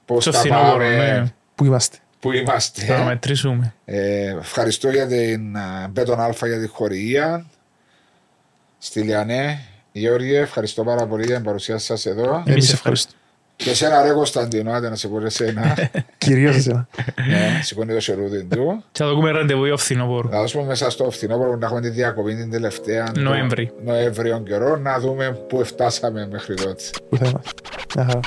πώς Στο τα φθινόπωρο, πάμε, ναι. Πού είμαστε. που είμαστε. Θα μετρήσουμε. Ε, ευχαριστώ για την α, Μπέτον Αλφα για τη χορηγία. Στη Λιανέ, Γεώργιε, ευχαριστώ πάρα πολύ για την παρουσία σας εδώ. Εμείς ευχαριστούμε. Και εσένα, ρε Κωνσταντινό, άντε να σε πω εσένα. Κυρίως εσένα. ναι, σηκώνει το σερούδι του. Και θα δούμε ραντεβού για φθινόπωρο. Θα δώσουμε μέσα στο φθινόπωρο να έχουμε τη διακοπή την τελευταία. Νοέμβρη. Νοέμβριο καιρό, να δούμε πού φτάσαμε μέχρι τότε. Πού θα είμαστε. Μια χαρά.